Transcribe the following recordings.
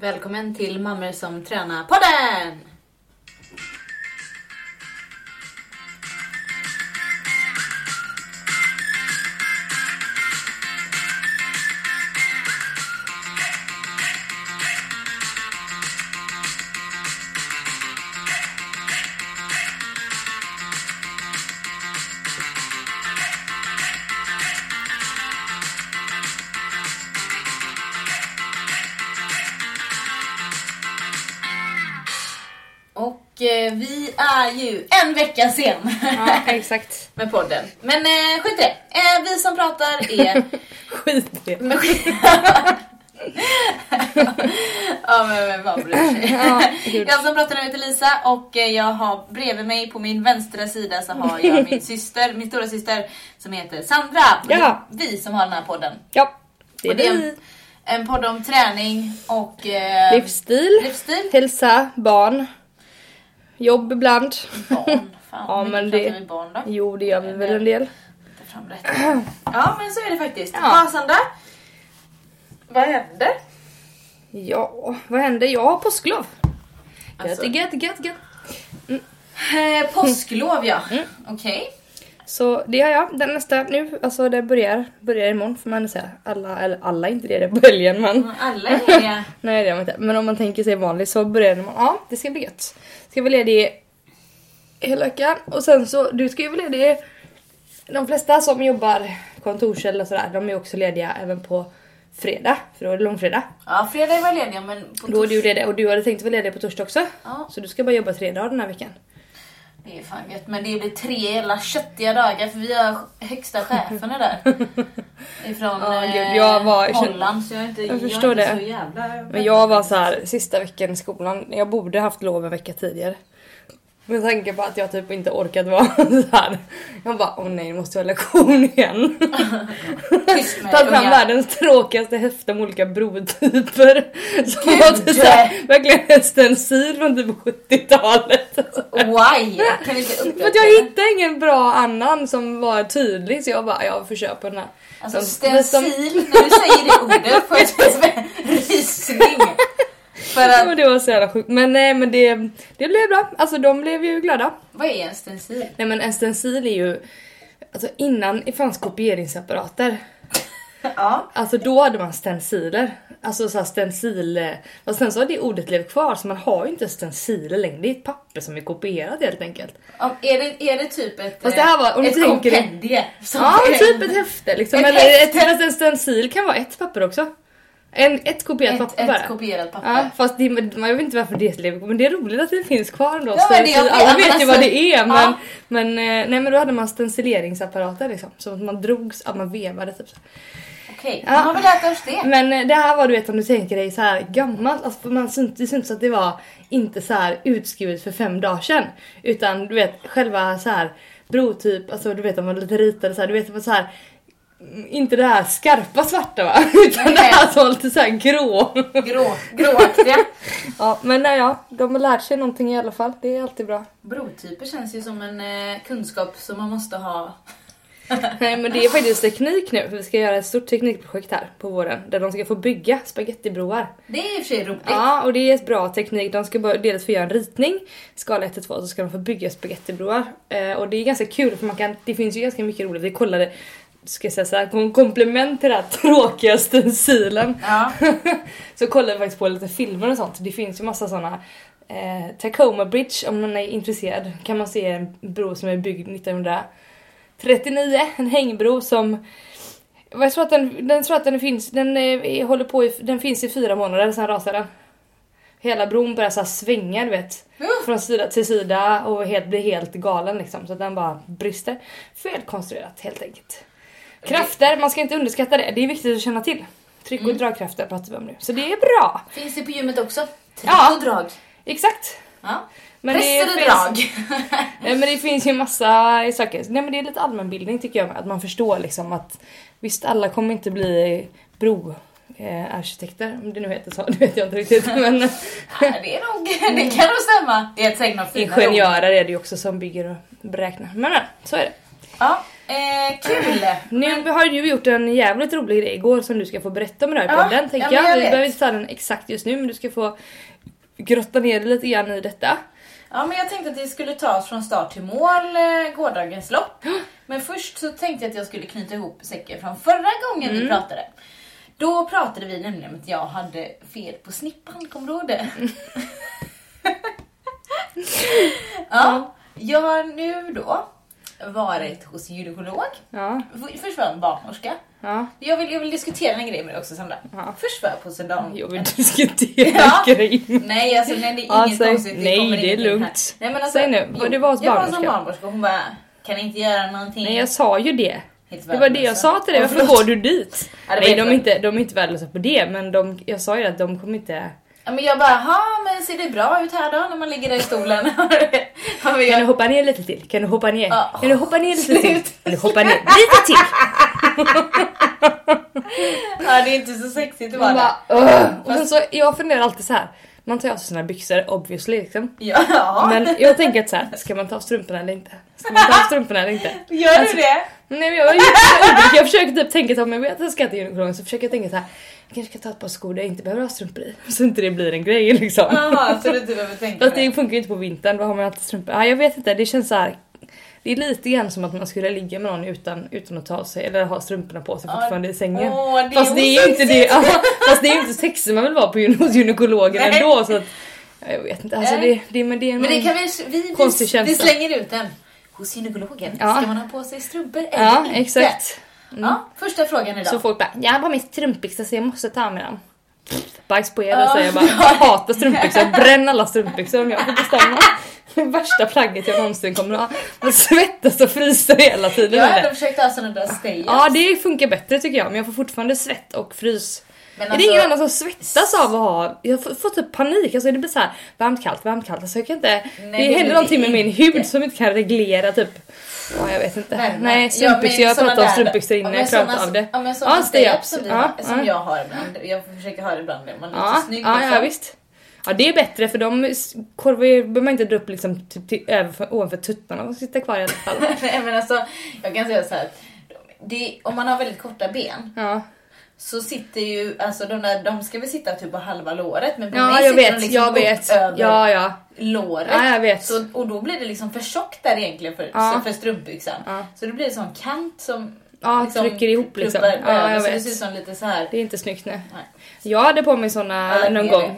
Välkommen till Mammor som tränar-podden! En vecka sen Ja, exakt. med podden. Men eh, skit i det. Eh, vi som pratar är... Skit i det. Men skit- ja men men vad bryr sig. Ja, jag som pratar nu heter Lisa och eh, jag har bredvid mig på min vänstra sida så har jag min syster, min stora syster som heter Sandra. Ja. Vi som har den här podden. Ja, det är Och det är en, en podd om träning och eh, Livsstil, livsstil. hälsa, barn, jobb ibland. Barn. Fan, Ja, men det- barn då? Jo, det gör vi väl en del. Ja men så är det faktiskt. Ja. Sandra? Vad händer? Ja, vad händer? Jag har påsklov. Alltså- Gött, gött, gött, gött. Eh, påsklov ja. Mm. Okej. Så det har jag. Den nästa nu, alltså det börjar, börjar imorgon får man säga. Alla, eller alla är inte det, det är på helgen men. Alla är det. Nej det är man inte. Men om man tänker sig vanligt så börjar det imorgon. Ja, det ska bli gött. Ska vara ledig hela veckan. Och sen så, du ska ju vara ledig. De flesta som jobbar kontors eller sådär, de är också lediga även på fredag. För då är det långfredag. Ja fredag var lediga men på Då är du ledig och du hade tänkt vara ledig på torsdag också. Ja. Så du ska bara jobba tre dagar den här veckan. Det är fan gött men det blir tre jävla köttiga dagar för vi har högsta cheferna där. Ifrån Ja, eh, jag var- Holland så jag är inte, jag förstår är inte det. Men jag var så här sista veckan i skolan, jag borde haft lov en vecka tidigare. Med tanke på att jag typ inte orkat vara så här. Jag bara åh nej, nu måste jag ha lektion igen. Tagit fram världens tråkigaste häfte med olika brotyper. Som Gud. var typ så här, verkligen en stencil från typ 70-talet. Why? Kan vi inte För att jag hittade ingen bra annan som var tydlig så jag bara jag får köpa den här. Alltså Som- stencil, när du säger det ordet får jag typ rysning. För att, det var så jävla sjukt. Men nej men det, det blev bra. Alltså de blev ju glada. vad är en stencil? Nej men en stencil är ju, alltså innan det fanns kopieringsapparater, Ja. alltså då hade man stenciler. Alltså såhär stencil, och sen så har det ordet levt kvar så man har ju inte stenciler längre, det är ett papper som är kopierat helt enkelt. Om, är, det, är det typ ett, Fast det här var- om ett kompendie? Ja typ ett häfte liksom, Ett eller häfte. ett, en stencil kan vara ett papper också. En, ett kopierat ett, papper ett bara. kopierat papper. Ja, fast det, man, vet inte varför det lever men det är roligt att det finns kvar ändå. Ja, det- ja, Alla vet ju alltså- vad det är men, Ja. men, eh, nej, men då hade man stencileringsapparater liksom. Så att man drogs, att man vevade typ. Okej, Ja. då har vi lärt oss det. Men eh, det här var du vet om du tänker dig så här gammalt, alltså man syns, det syns att det var inte så här utskrivet för fem dagar sedan. Utan du vet själva så här brotyp, alltså du vet om man lite ritade så här, du vet så här inte det här skarpa svarta va? Utan det Nej. här som var lite så här grå. Grå, gråaktiga. Ja men nej, ja, de har lärt sig någonting i alla fall. Det är alltid bra. Brotyper känns ju som en eh, kunskap som man måste ha. Nej men det är faktiskt teknik nu. för Vi ska göra ett stort teknikprojekt här på våren. Där de ska få bygga spagettibroar. Det är i och för sig roligt. Ja och det är ett bra teknik. De ska bara dels få göra en ritning, skala 1 till 2, så ska de få bygga spagettibroar. Eh, och det är ganska kul för man kan, det finns ju ganska mycket roligt. Vi kollade, ska jag säga såhär, kom komplement till den här tråkiga stencilen. Ja. Så kollade vi faktiskt på lite filmer och sånt. Det finns ju massa såna eh, Tacoma Bridge om man är intresserad kan man se en bro som är byggd 1939. En hängbro som jag tror att den, den, tror att den finns, den eh, håller på i, den finns i fyra månader sen rasade den. Hela bron börjar så svänga du vet. Från sida till sida och helt, blir helt galen liksom. Så den bara brister. Felkonstruerat helt enkelt. Krafter, man ska inte underskatta det. Det är viktigt att känna till. Tryck och dragkrafter pratar vi om nu. Så det är bra. Finns det på gymmet också? Tryck Ja. och drag. Exakt. Ja. Men Press det eller finns- drag? Men det finns ju massa saker. Nej men det är lite allmänbildning tycker jag. Att man förstår liksom att visst alla kommer inte bli bro eh, arkitekter, om det nu heter så, det vet jag inte riktigt. Men Nej, det är nog, det kan nog stämma. Det är ett ord. ingenjörer är det ju också som bygger och beräknar. Men ja, så är det. Ja, eh, kul! Nu har ju du gjort en jävligt rolig grej igår som du ska få berätta om den här Ja, podden tänker ja, men jag. jag Vi behöver inte ta den exakt just nu men du ska få grotta ner dig lite grann i detta. Ja, men jag tänkte att vi skulle ta oss från start till mål eh, gårdagens lopp. Men först så tänkte jag att jag skulle knyta ihop säcken från förra gången Mm. vi pratade. Då pratade vi nämligen om att jag hade fel på snippan, kommer du ihåg det? ja, jag har nu då varit hos gynekolog. Ja, Först var jag en barnmorska. ja. Jag vill, jag vill diskutera en grej med dig också Sandra. Ja. Först var jag på Söndal. Jag vill diskutera Ja. grejen. Nej, alltså nej, det är inget säg- konstigt. nej, det är lugnt. Nej, men alltså, Säg nu, jo, du var hos Jag var barnmorska. som barnmorska och hon bara, kan inte göra någonting. Nej jag sa ju det. Det var det jag sa till dig, varför går du dit? Ja, var Nej de är, inte, de är inte värdelösa på det men de, jag sa ju att de kommer inte... Ja, men jag bara, ha men ser det bra ut här då när man ligger där i stolen? Kan du jag, hoppa ner lite till? Kan du hoppa ner? Ja. Kan du hoppa ner lite till? Slut. Kan du hoppa ner lite till? ja, det är inte så sexigt att vara där. och sen så, jag funderar alltid så här. Man tar av sig sina byxor obviously liksom. Ja, Men jag tänker att så här, ska man ta av strumporna eller inte? Ska man ta av strumporna eller inte? gör Alltså- du det? Nej men jag, jag, jag försöker typ tänka att om jag vet att jag ska till gynekologen så försöker jag tänka så här. Jag kanske ska ta ett par skor där jag inte behöver ha strumpor i. Så inte det blir en grej liksom. Jaha, så du inte behöver tänka Fast på det. funkar ju inte på vintern, då har man alltid strumpor. Ja, jag vet inte, det känns så här. Det är lite grann som att man skulle ligga med någon utan, utan att ta sig eller ha strumporna på sig fortfarande i sängen. Åh, det fast det är inte det, ja, fast det är ju inte sexigt man vill vara på hos gynekologen Nej. ändå så att, ja, Jag vet inte, alltså det, det, men det är Men det kan vi, vi, Konstig vi, känsla. vi slänger ut den. Hos gynekologen, Ja. ska man ha på sig strumpor eller Ja, inte? exakt. Ja, första frågan idag. Så folk bara, jag har på mig strumpbyxor så jag måste ta med dem. Bajs på er, och säger jag bara. Jag hatar strumpbyxor, bränn alla strumpbyxor om jag får bestämma. Det värsta plagget jag någonsin kommer att ha. Man svettas och fryser hela tiden. jag har ändå det. försökt ha sådana där stay Ja det funkar bättre tycker jag men jag får fortfarande svett och frys. Men är det alltså- ingen annan som svettas av att ha, jag får, får typ panik, alltså det blir så här varmt kallt, varmt kallt. Alltså jag kan inte, Nej, det det blir någonting med det min hud som inte kan reglera typ, ja jag vet inte. Värme. Nej strumpbyxor, jag har såna pratat om strumpbyxor ja, innan, jag inte av det. Ja men såna Ja, stay-ups. som, Ja, som ja. jag har ibland. Jag försöker ha det ibland när man är Ja, lite snygg. ja, liksom. ja visst. Ja det är bättre för de korvar behöver man inte dra upp liksom typ till, över, ovanför tuttarna och sitta kvar i alla fall. Nej men alltså, jag kan säga så här. Det, om man har väldigt korta ben Ja, så sitter ju, alltså de där, de ska väl sitta typ på halva låret men på ja mig jag sitter de vet, liksom jag vet. över Ja ja. låret. Ja jag vet. Så, och då blir det liksom för tjockt där egentligen för, Ja. för strumpbyxan. Ja. Så det blir en sån kant som Ja, liksom trycker ihop liksom. pluppar Ja, över, jag så det ser ut som lite så här. Det är inte snyggt nej. Nej. Jag hade på mig såna Alla någon gång. det.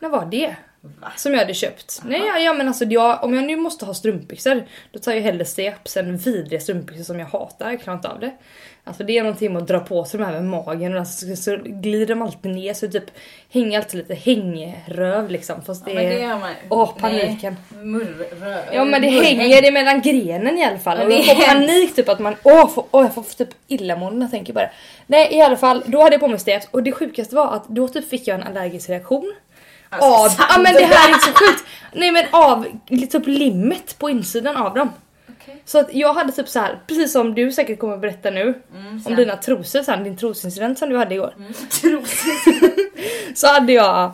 När var det? Va? Som jag hade köpt. Nej ja, ja men alltså jag, om jag nu måste ha strumpbyxor då tar jag hellre steps än vidriga strumpbyxor som jag hatar. Jag klarar inte av det. Alltså det är någonting med att dra på sig de här med magen och alltså, så, så glider de alltid ner så typ hänger alltid lite hängröv liksom. Fast det Ja, det är... Åh, paniken. Nej, murrö, Ja men det hänger det mellan grenen i alla fall. Ja, Och jag får panik typ att man, åh, får, åh jag får typ illamående när jag tänker på det. Nej i alla fall, då hade jag på mig steps och det sjukaste var att då typ fick jag en allergisk reaktion. Alltså, av, ja men det här är så sjukt. Nej men av typ limmet på insidan av dem. Så att jag hade typ så här, precis som du säkert kommer att berätta nu. Mm, om dina trosor sen, din trosincident som du hade igår. Mm. Så hade jag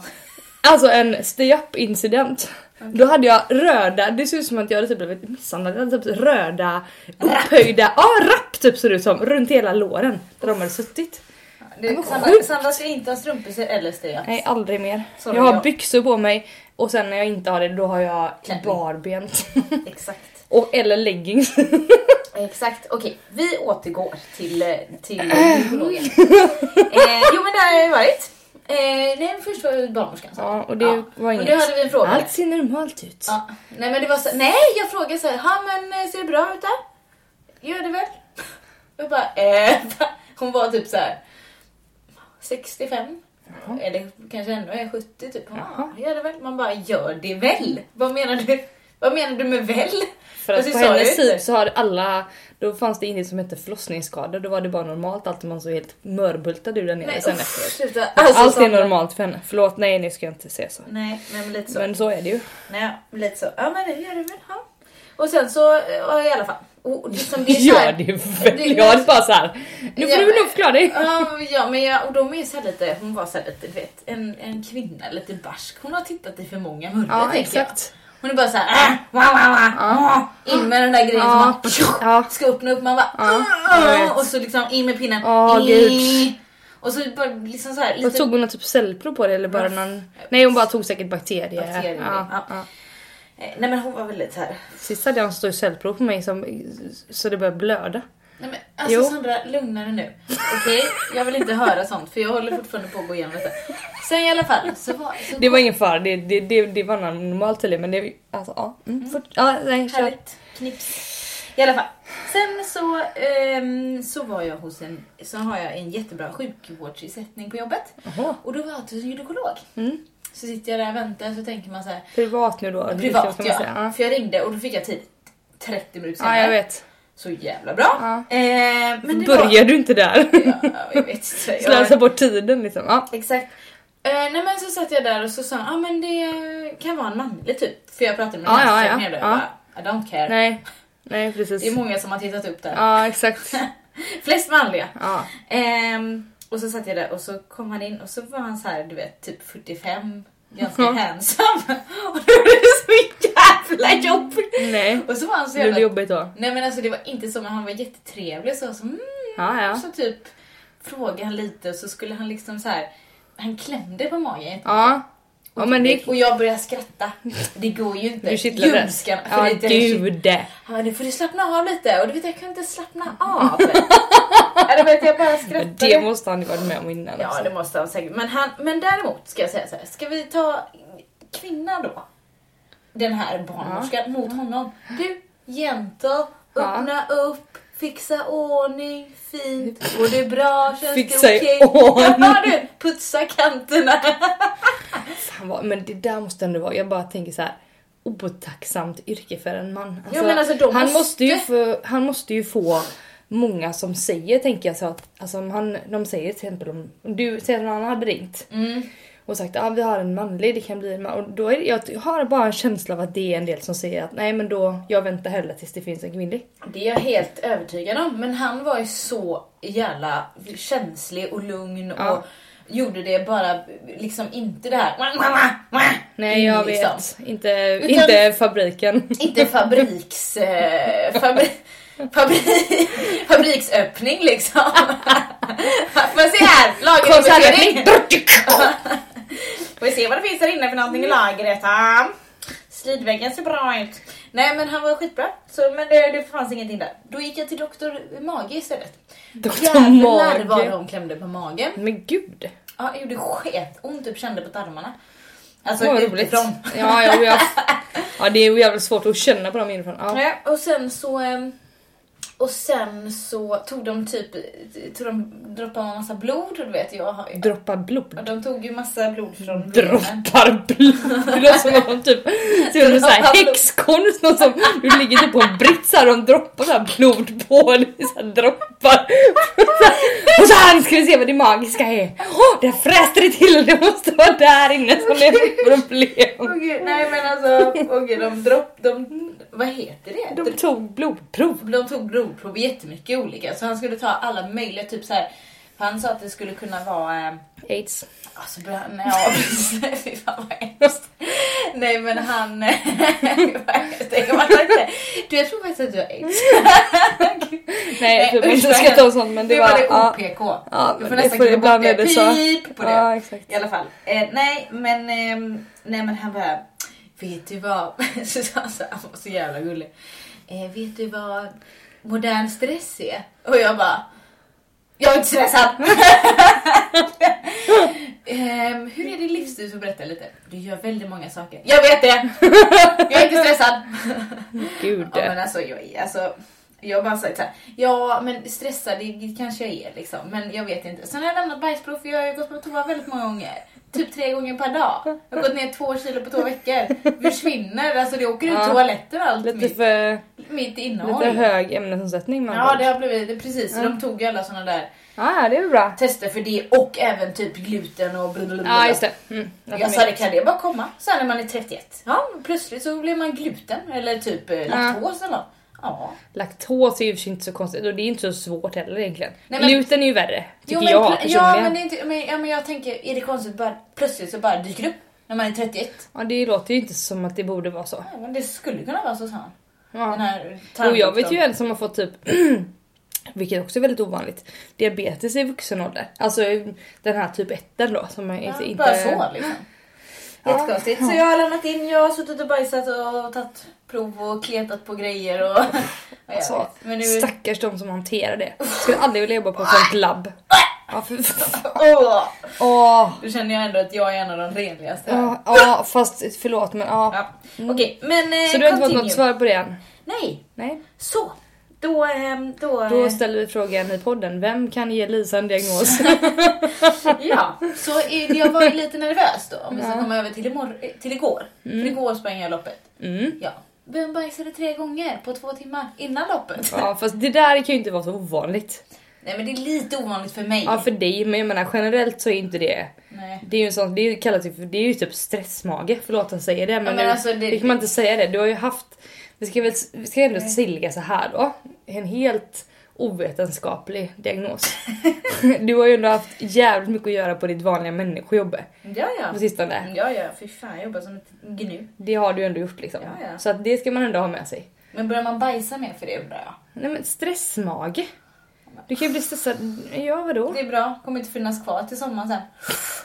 alltså en stay up incident. Då hade jag röda, det ser ut som att jag hade typ blivit misshandlad, jag hade typ röda upphöjda, ja rapp typ ser det ut som, runt hela låren där de hade suttit. Du, Sandra, ska inte ha strumpbyxor eller stay Nej aldrig mer. Sorry, jag har jag- byxor på mig och sen när jag inte har det då har jag Klänning. barbent. Exakt. Och, eller leggings. Exakt, okej. Vi återgår till, eh, till eh, gynekologen. eh, jo men där har jag varit. Eh, nej, först var det barnmorskan. sa ja och det var Och inget. då hade vi en fråga. Allt ser normalt ut. Ja. Nej men det var så, nej jag frågade så här, "Ha, men eh, ser det bra ut där? Gör det väl? Jag bara, eh, hon var typ så här 65. Eller kanske ändå är 70 typ. Hon Jaha. gör det väl? Man bara, gör det väl? Vad menar du? Vad menar du med väl? För att Fast på hennes tid så har alla, då fanns det inget som hette förlossningsskador, då var det bara normalt, allt man så helt mörbultad ur där nere Nej sen usch, efteråt. sluta. Allt är normalt för henne. Förlåt, nej nu ska jag inte säga så. Nej, nej men lite så. Men så är det ju. Nej, lite så. Ja men det gör det väl. Ja. Och sen så, ja, i alla fall. Och liksom det är här- Gör det väl? Det- Jag hade bara så här. nu får Ja, du nog förklara dig. Ja, ja men jag, och de är så här lite, hon var så här lite, vet, en, en kvinna lite barsk. Hon har tittat i för många murror Ja exakt. jag. Hon är bara såhär, äh, wah, wah, wah, in med den där grejen som man Ja. ska öppna upp, man bara, Ja, och så liksom in med pinnen. Åh, gud. Och så bara liksom så här lite tog hon någon typ cellprov på det eller bara någon... Nej hon bara tog säkert bakterier. Bakterier, Ja, ja. ja. Eh, Nej men hon var väldigt så här. Sist hade jag en stor cellprov på mig som, så det började blöda. Nej men alltså Jo. Sandra, lugna dig nu. Okej? Jag vill inte höra sånt för jag håller fortfarande på att gå igenom detta. Sen i alla fall så var... Så Det var ingen fara, det, det, det, det var normalt tydligen men det alltså ja. Mm, fort, ja nej, kör. Härligt. Knips. I alla fall. Sen så, ehm, så var jag hos en, så har jag en jättebra sjukvårdsersättning på jobbet. Jaha. Och då var jag hos en gynekolog. Mm. Så sitter jag där och väntar så tänker man så här. Privat nu då? Privat ja. säga. För jag ringde och då fick jag tid 30 minuter senare. Ja jag vet. Så jävla bra. Ja. Eh, men det Börjar du inte där? Var, ja, jag vet inte. Slösa Jag, bort tiden liksom. Ja. exakt. Eh, nej men så satt jag där och så sa han, ah, men det kan vara en manlig typ. För jag pratade med Ja, ja, ja. och jag Ja. bara, I don't care. Nej. Nej precis. Det är många som har tittat upp där. Ja exakt. Flest manliga. Ja. Ehm, och så satt jag där och så kom han in och så var han så här, du vet, typ 45. Ganska Ja. handsome. Och då blev det så jävla jobbigt. Nej. Och så var han så jävla... det jobbigt då? Nej men alltså det var inte så, men han var jättetrevlig så, så mm, Ja ja. Så typ frågade han lite och så skulle han liksom så här. Han klämde på magen. Ja. Ja men det... Och jag började skratta. Det går ju inte. Du kittlade? Ljumsken. för Ja det- gud. Ja, nu får du slappna av lite. Och du vet, jag kan inte slappna av. vet, jag bara skrattade. Det måste han ju varit med om innan Ja, också. det måste han säkert. Men, han, men däremot ska jag säga så här. Ska vi ta kvinna då? Den här barnmorskan mot honom. Du, jäntor, Ja. öppna upp. Fixa ordning, fint, går det bra, känns Fixa det okej? ordning. Ja du, putsa kanterna. Fan vad, men det där måste ändå vara, jag bara tänker så här. otacksamt yrke för en man. Ja, men alltså, han, måste- måste ju få, han måste ju få många som säger, tänker jag så att, alltså han, de säger till exempel om du säger att han hade ringt Mm. Och sagt att ah, vi har en manlig, det kan bli en man. Och då är det, jag har bara en känsla av att det är en del som säger att nej men då, jag väntar hellre tills det finns en kvinnlig. Det är jag helt övertygad om. Men han var ju så jävla känslig och lugn Ja. och gjorde det bara liksom inte det här Nej jag liksom. vet, inte, Utan- inte fabriken. Inte fabriks... Eh, fabri, fabri, fabriksöppning liksom. Får se här, lagerinvestering. Får vi se vad det finns där inne för någonting i lagret. Ja. Slidväggen ser bra ut. Nej men han var skitbra. Så, men det, det fanns ingenting där. Då gick jag till doktor Mage istället. Doktor Jävlar vad Mage. de klämde på magen. Men gud. Ja, det gjorde sketont, typ kände på tarmarna. Alltså Vad roligt. utifrån. Ja, ja, ja. ja, det är ju jävligt svårt att känna på dem inifrån. Ja. Ja, och sen så... ehm, Och sen så tog de typ, tog de droppade en massa blod, du vet jag har ju... Droppar blod. Ja, de tog ju massa blod från. Droppar blod. Det låter som någon typ, ser såhär Droppar blod. häxkonst, någon som, du ligger typ på en brits här och de droppar så här blod på dig, så här droppar. Och så här ska vi se vad det magiska är. Åh, där fräste det till, det måste vara där inne som det är problem. Åh gud, nej men alltså, åh gud, de dropp, de, vad heter det? De tog blodprov. De tog blodprov jättemycket olika, så han skulle ta alla möjliga, typ så här. Han sa att det skulle kunna vara... eh, Aids. Alltså, nej, ja. Fy fan vad hemskt. Nej men han... Tänk om han. Du jag tror faktiskt att du har aids. Nej, jag tror inte ska ta sånt men Det det var var... det. OPK. Ja, Du får nästan klippa bort det. Pip på det. Ja, exakt. I alla fall. Eh, nej, men, ehm, nej, men han bara, vet du vad? Här, han var så jävla gullig. Eh, vet du vad modern stress är? Och jag bara, jag är inte stressad. Ehm, hur är din livsstil? Så berätta lite. Du gör väldigt många saker. Jag vet det! Jag är inte stressad. Gud. Ja, men alltså, jag, är- alltså, jag har bara sagt såhär, ja men stressad det kanske jag är liksom, men jag vet inte. Sen har jag lämnat bajsprov för jag har ju gått på toa väldigt många gånger. Typ tre gånger per dag. Jag har gått ner två kilo på två veckor. Försvinner, alltså det åker ut Ja. toaletter och allt Lite mitt, för mitt innehåll. lite hög ämnesomsättning man Ja det har blivit, det, precis. Ja. de tog ju alla såna där Ja, det är bra. tester för det och även typ gluten och blablabla. Ja, just det. Mm. Jag sa det kan det bara komma sen när man är 31? Ja, plötsligt så blir man gluten eller typ eh, laktos eller något. Ja. Laktos är ju inte så konstigt och det är inte så svårt heller egentligen. Nej, men- Gluten är ju värre, tycker Jo, men, jag personligen. ja, men, det är inte, men, ja, men jag tänker, är det konstigt bara plötsligt så bara dyker upp? när man är 31. Ja, det låter ju inte som att det borde vara så. Ja, men det skulle kunna vara så sa han. Ja. Och jag vet ju en som har fått typ Vilket också är väldigt ovanligt. Diabetes i vuxen ålder. Alltså den här typ 1 då som Ja, inte Bara så liksom. Jättekonstigt. Så jag har lämnat in, jag har suttit och bajsat och tagit prov och kletat på grejer och... Alltså. Men nu... Stackars de som hanterar det. Skulle aldrig vilja jobba på ett sånt labb. Ja, för... Åh! Åh! Då känner jag ändå att jag är en av de renligaste. Ja, ja, fast förlåt men ja. Ja. Okej, men eh, Så du har inte fått något svar på det än? Nej, Nej. så. Då... ehm, då, Då eh, ställer vi frågan i podden. Vem kan ge Lisa en diagnos? Ja, så jag var ju lite nervös då om vi ska Ja. komma över till, imorgon, eh, till igår. För igår sprang jag loppet. Mm. Ja. Vem bajsade tre gånger på två timmar innan loppet? Ja, fast det där kan ju inte vara så ovanligt. Nej men det är lite ovanligt för mig. Ja, för dig, men jag menar generellt så är inte det... Nej. Det är ju en sån, det kallas ju för, det är ju typ stressmage, förlåt att jag säger det men, men nu, alltså, det- det kan man inte säga det. Du har ju haft, vi ska väl vi ska ändå säga så här då, en helt ovetenskaplig diagnos. du har ju ändå haft jävligt mycket att göra på ditt vanliga människojobb Ja ja. på sistone. Ja ja, fy fan jag jobbar som ett gnu. Det har du ändå gjort liksom. Ja, ja. Så att det ska man ändå ha med sig. Men börjar man bajsa mer för det undrar jag? Nej men stressmage. Du kan ju bli stressad, ja vadå? Det är bra, kommer inte finnas kvar till sommaren sen.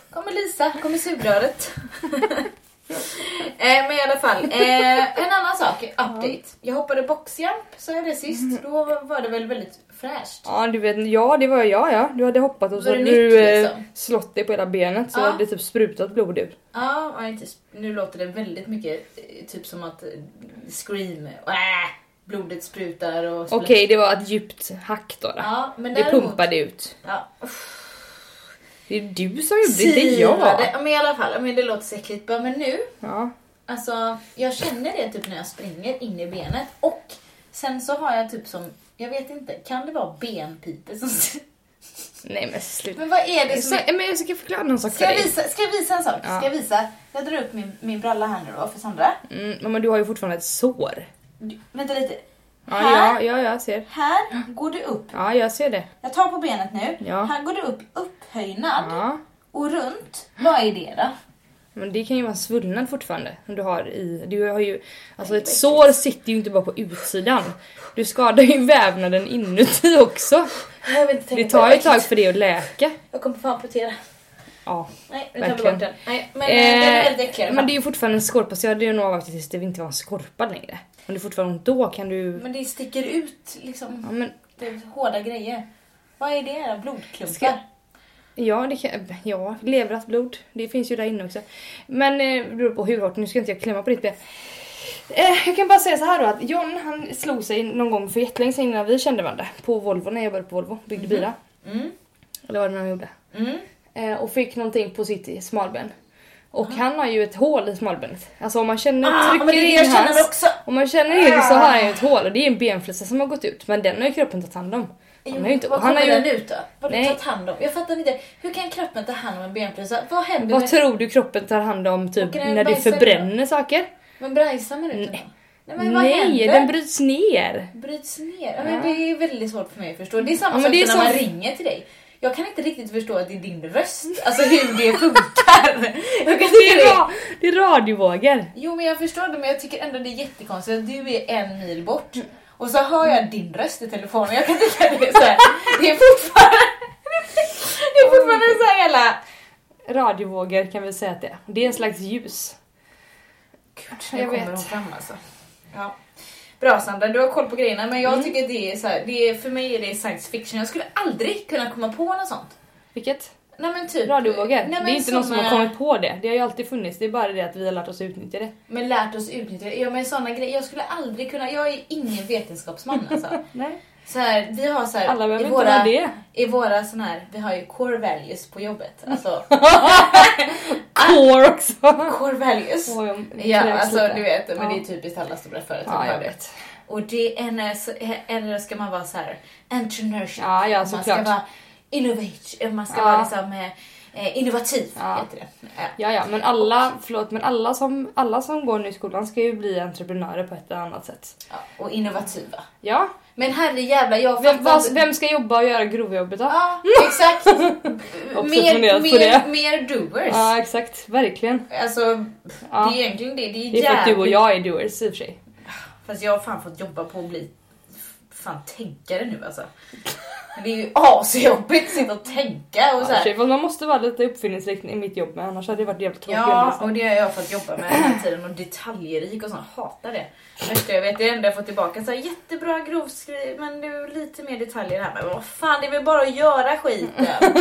Kommer Lisa, kommer sugröret. eh, men i alla fall, eh, en annan sak, update. Jag hoppade boxjump, sa jag det sist? Då var det väl väldigt fräscht. Ja du vet, ja det var jag ja. Du hade hoppat och så Var det hade du nytt, eh, liksom? slått dig på hela benet så Ja. hade det typ sprutat blod ut. Ja, och inte, nu låter det väldigt mycket eh, typ som att eh, scream, äh, blodet sprutar och Okej, det var ett djupt hack då. då. Ja, men det däremot- pumpade ut. Ja, Det är du som gjorde det, inte jag. Men i alla fall, men det låter så äckligt. bara, Men nu, Ja. alltså jag känner det typ när jag springer in i benet och sen så har jag typ som, jag vet inte, kan det vara benpipor som... Nej men sluta. Men vad är det som... Så, men jag ska förklara någon sak Ska för jag dig. visa, ska jag visa en sak? Ja. Ska jag visa? Jag drar upp min, min bralla här nu då för Sandra. Mm, men du har ju fortfarande ett sår. Du, vänta lite. Ja, här, ja, ja, jag ser. här går det upp. Ja, jag ser det. Jag tar på benet nu. Ja. Här går det upp upphöjnad Ja. och runt. Vad är det då? Men det kan ju vara en svullnad fortfarande. Som du har i... Du har ju... Alltså ett sår sitter ju inte bara på utsidan. Du skadar ju vävnaden inuti också. Jag vill inte Det tar ju ett tag för det att läka. Jag kommer fan amputera. Ja. Nej, nu tar vi bort den. Nej, men eh, den är väldigt äcklig i alla men det är ju fortfarande en skorpa så jag hade ju nog avvaktat tills det inte var en skorpa längre. Om det fortfarande ont då kan du... Men det sticker ut liksom. Ja, men, Det är hårda grejer. Vad är det då? Blodklumpar? Ska- ja, det kan... ja, leverat blod. Det finns ju där inne också. Men eh, det beror på hur hårt. Nu ska inte jag klämma på ditt ben. Eh, jag kan bara säga så här då att John han slog sig någon gång för jättelänge sedan innan vi kände varandra. På Volvo när jag jobbade på Volvo. Byggde bilar. Mm. Eller vad det nu han gjorde. Mm. Eh, och fick någonting på sitt smalben. Och han har ju ett hål i smalbenet. Alltså om man känner, Ah, trycker in hans... Om man känner in så har han ju ett hål och det är en benflisa som har gått ut. Men den har ju kroppen tagit hand om. Han har ju inte, Vad han kommer har ju, den ut då? Vad har du Nej. tagit hand om? Jag fattar inte. Hur kan kroppen ta hand om en benflisa? Vad händer vad med... tror du kroppen tar hand om typ när det bajsar förbränner saker? Men brajsar man ut då? Nej. Nej men vad Nej, händer? den bryts ner. bryts ner. Ja, men det är väldigt svårt för mig att förstå. Det är samma Ja, sak som när man ringer till dig. Jag kan inte riktigt förstå att det är din röst, alltså hur det funkar. Jag kan Det är, det. ra- det är radiovågor. Jo men jag förstår det men jag tycker ändå det är jättekonstigt att du är en mil bort och så hör jag din röst i telefonen. Jag kan tycka det är så här. Det är fortfarande... Det är fortfarande så här jävla... Radiovågor kan vi säga att det är. Det är en slags ljus. Gud, Jag nu kommer vet. hon fram alltså. Ja. Bra Sandra, du har koll på grejerna men jag Mm. tycker det är så här, det är, för mig är det science fiction. Jag skulle aldrig kunna komma på något sånt. Vilket? Nej men typ... Radiovågor. Det är inte någon som har kommit på det. Det har ju alltid funnits. Det är bara det att vi har lärt oss utnyttja det. Men lärt oss utnyttja det. Ja men såna grejer, jag skulle aldrig kunna, jag är ingen vetenskapsman alltså. Nej. Så här, vi har så här, Alla behöver i inte våra, vara det. i våra sån här, vi har ju core values på jobbet. Alltså, Core också. core values. Jag Ja, alltså lite. du vet, men Ja. det är typiskt alla stora företag Ja, jag vet. Och det är en, eh, så- eller ska man vara så här entrepreneurship. Ja, ja, man ska vara innovation, man ska Ja. vara liksom, eh, Eh, innovativ Ja. heter det. Eh, Ja, ja, men alla, förlåt, men alla som, alla som går nu i skolan ska ju bli entreprenörer på ett eller annat sätt. ja, och innovativa. Ja, Men herrejävlar, jag vem, vad, vem ska jobba och göra grovjobbet då? Ja, exakt. Mer, mer, mer doers. Ja, exakt. Verkligen. Alltså, Ja. det är egentligen det. Det är, Det är för att du och jag är doers i och för sig. Fast jag har fan fått jobba på att bli fan tänkare nu alltså. Det är ju asjobbigt att sitta och tänka och så här. man måste vara lite uppfinningsrik i mitt jobb med, annars hade det varit jävligt tråkigt. Ja, och det har jag fått jobba med här tiden och detaljrik och sånt. Hatar det. Värsta jag vet, det enda jag får tillbaka så här, jättebra grovskriv men är lite mer detaljer här. Men vad fan, det är väl bara att göra skiten. jag,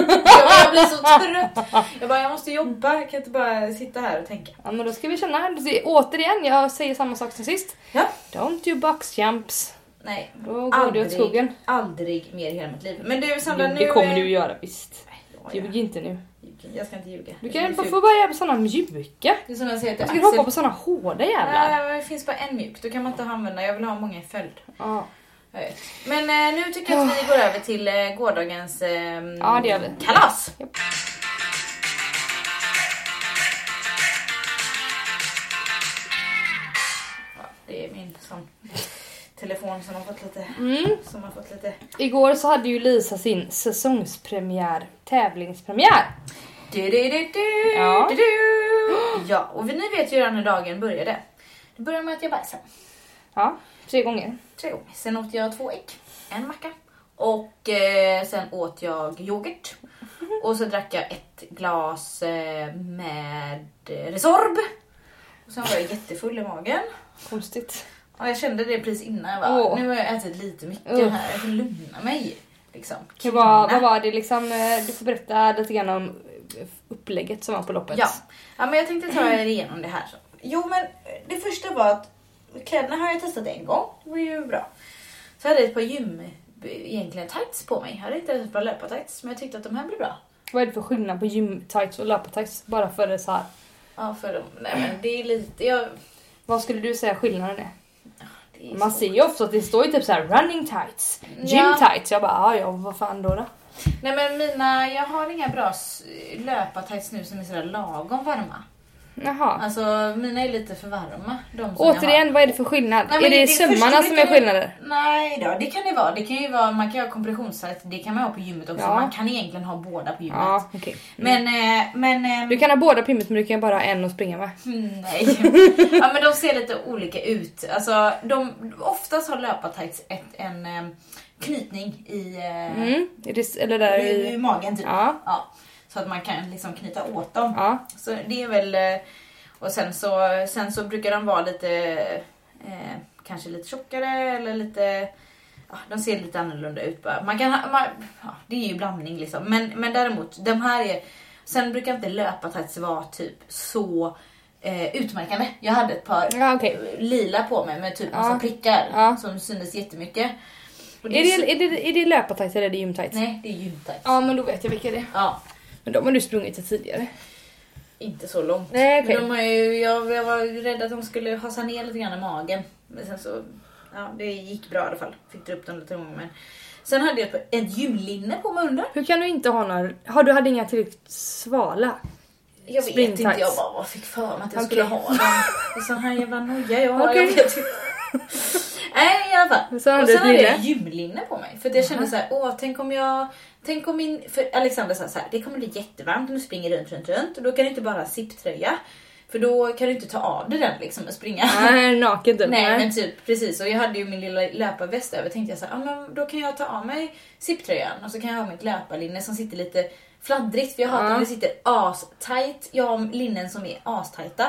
jag blir så trött. Jag bara, jag måste jobba, jag kan inte bara sitta här och tänka. Ja, men då ska vi känna här. Återigen, jag säger samma sak som sist. Ja. Don't do box jumps. Nej, Då går det åt skogen. aldrig mer i hela mitt liv. Men du Sandra, Jo, nu... det kommer du göra visst. Ja. Ljug inte nu. Jag ska inte ljuga. Du kan ju- få börja med såna mjuka. Du ska Axel. hoppa på såna hårda jävlar. Nej, det finns bara en mjuk. Då kan man inte använda. Jag vill ha många i följd. Ja. Men eh, nu tycker jag att vi går över till eh, gårdagens eh, Ja, det gör vi. kalas. Ja, det är min sån telefon som har fått lite... Mm. Som har fått lite... Igår så hade ju Lisa sin säsongspremiär, tävlingspremiär. Du, du, du, du, Ja. du, du. Ja, och ni vet ju redan hur dagen började. Det började med att jag bajsade. Ja, tre gånger. tre gånger. Sen åt jag två ägg, en macka och eh, sen åt jag yoghurt. Och så drack jag ett glas eh, med Resorb. Och sen var jag jättefull i magen. Konstigt. Ja, jag kände det precis innan. Jag bara, Åh. Nu har jag ätit lite mycket Usch. här, jag får lugna mig. Liksom. Hur var, vad var det liksom, eh, du får berätta lite grann om eh, upplägget som var på loppet. Ja. ja, men jag tänkte ta er igenom det här. Jo, men det första var att kläderna har jag testat en gång. Det var ju bra. Så hade jag ett par gym egentligen tights på mig. Jag hade inte ett par löpartights, men jag tyckte att de här blev bra. Vad är det för skillnad på gymtights och löpartights? Bara för det så här. Ja, för de, nej men det är lite, jag, Vad skulle du säga skillnaden är? Man ser ju ofta att det står ju typ så här running tights, gym Ja. tights. Jag bara, ja, vad fan då då? Nej men mina, jag har inga bra löpartights nu som är sådär lagom varma. Jaha. Alltså mina är lite för varma. De. Återigen, vad är det för skillnad? Nej, är det, första sömmarna som är skillnader? Nej då, det kan det vara. Det kan ju vara, man kan ha kompressionstights, det kan man ha på gymmet också. Ja. Man kan egentligen ha båda på gymmet. Ja, okej. Men, eh, men... eh, Du kan ha båda på gymmet men du kan bara ha en att springa med. Mm, Nej. ja, men de ser lite olika ut. Alltså, de, oftast har löpartights ett, en eh, knytning i, Mm. Det, eller där i, i i... magen typ. Ja. Ja, så att man kan liksom knyta åt dem. Ja. Så det är väl... eh, Och sen så, sen så brukar de vara lite... Eh, kanske lite tjockare eller lite... Ja, de ser lite annorlunda ut bara. Man kan ha, man, ja, det är ju blandning liksom. Men, men däremot, de här är... Sen brukar inte löpartights vara typ så eh, utmärkande. Jag hade ett par Ja, eh, lila på mig med typ massa Ja. prickar Ja. som syntes jättemycket. Och Är så- det, är det, är det löpartights eller är det gymtights? Nej, det är gymtights. Ja men då vet jag vilka det är. Ja. Men de har du sprungit till tidigare. Inte så långt. Nej, okej. Men de har ju, jag, jag var rädd att de skulle hasa ner lite grann i magen. Men sen så, ja det gick bra i alla fall. Fick dra upp dem lite gånger. Men sen hade jag ett, ett gymlinne på mig under. Hur kan du inte ha några... Har du hade inga tillräckligt svala? Jag vet inte, jag bara fick för mig att jag Okej. skulle ha dem. Och sån här jävla noja jag har. Okej. Jag vet inte. Nej i alla fall. Så och sen ett hade jag linne? gymlinne på mig. För att jag kände så här, åh tänk om jag... Tänk om min... För Alexander sa så här, det kommer bli jättevarmt om du springer runt, runt, runt. Och då kan du inte bara ha sipptröja. För då kan du inte ta av dig den liksom och springa. Nej, naken typ. Nej men typ precis och jag hade ju min lilla löparväst över tänkte jag så här, ah, men då kan jag ta av mig sipptröjan och så kan jag ha mitt löparlinne som sitter lite fladdrigt för jag hatar Ja. när det sitter as-tight. Jag har linnen som är as-tajta.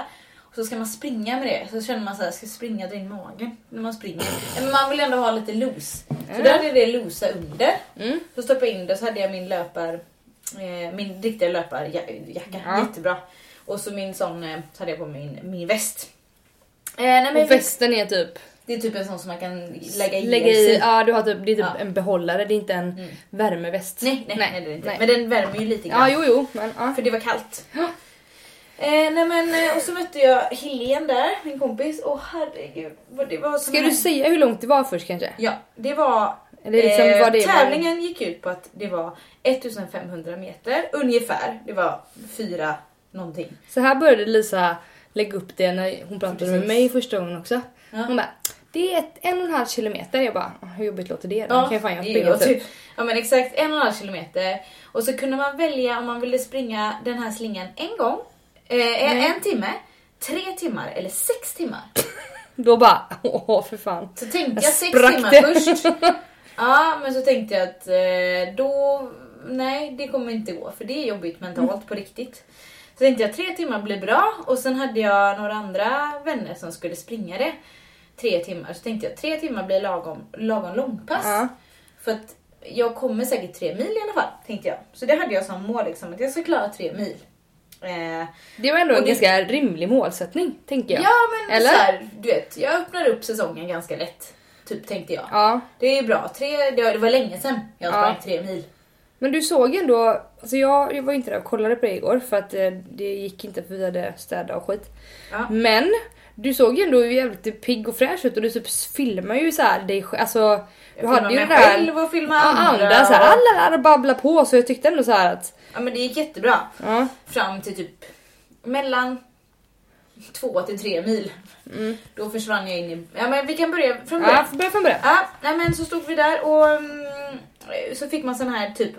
Och så ska man springa med det så känner man så här, ska springa dra in magen när man springer. Men man vill ändå ha lite loose. Så Mm. då hade jag det loose under. Mm. Så stoppade jag in det så hade jag min löpar, eh, min riktiga löparjacka, Ja. jättebra. Och så min sån, eh, så hade jag på min, min väst. Eh, nej, men Och västen är typ... det är typ en sån som man kan lägga i Lägga i, ja du har typ, det är typ Ja. en behållare, det är inte en Mm. värmeväst. Nej, nej, nej, det är inte. nej. Men den värmer ju lite grann. Ja, jo, jo, men ja. För det var kallt. Eh, nej men eh, och så mötte jag Helene där, min kompis. Åh herregud. vad Det var som Ska en- du säga hur långt det var först kanske? Ja, det var... Eller liksom eh, vad det var? tävlingen gick ut på att det var 1500 meter ungefär. Det var fyra någonting. Så här började Lisa lägga upp det när hon pratade med Precis. mig första gången också. Ja. Hon bara, det är ett, en och en halv kilometer. Jag bara, hur jobbigt låter det? då? Ja, kan jag fan springa var typ. typ, ja men exakt en och en halv kilometer. Och så kunde man välja om man ville springa den här slingan en gång, eh, en, timme, tre timmar eller sex timmar. Då bara, åh för fan. Så tänkte Jag jag sex timmar det. först. Ja, men så tänkte jag att eh, då, nej det kommer inte gå för det är jobbigt mentalt på riktigt. Så tänkte jag tre timmar blir bra och sen hade jag några andra vänner som skulle springa det tre timmar. Så tänkte jag tre timmar blir lagom, lagom långpass. Ja. För att jag kommer säkert tre mil i alla fall, tänkte jag. Så det hade jag som mål, liksom, att jag ska klara tre mil. Eh, Det var ändå en det- ganska rimlig målsättning, tänker jag. ja men Eller? så här, du vet, jag öppnar upp säsongen ganska lätt. Typ tänkte jag. Ja. Det är bra, tre, det var, det var länge sedan jag Ja. sprang tre mil. Men du såg ändå, alltså jag, jag var inte där och kollade på det igår för att eh, det gick inte för vi hade städat och skit. Ja. Men du såg ju ändå jävligt pigg och fräsch ut och du typ filmar ju så här dig själv. Alltså, du Jag hade ju det där själv och filmar ja, andra. andra så här, alla där och babbla på så jag tyckte ändå så här att Ja men det gick jättebra. ja, Fram till typ mellan två till tre mil. mm. Då försvann jag in i... Ja men vi kan börja från ja början. börja från början. Ja, nej men så stod vi där och mm, så fick man sån här typ,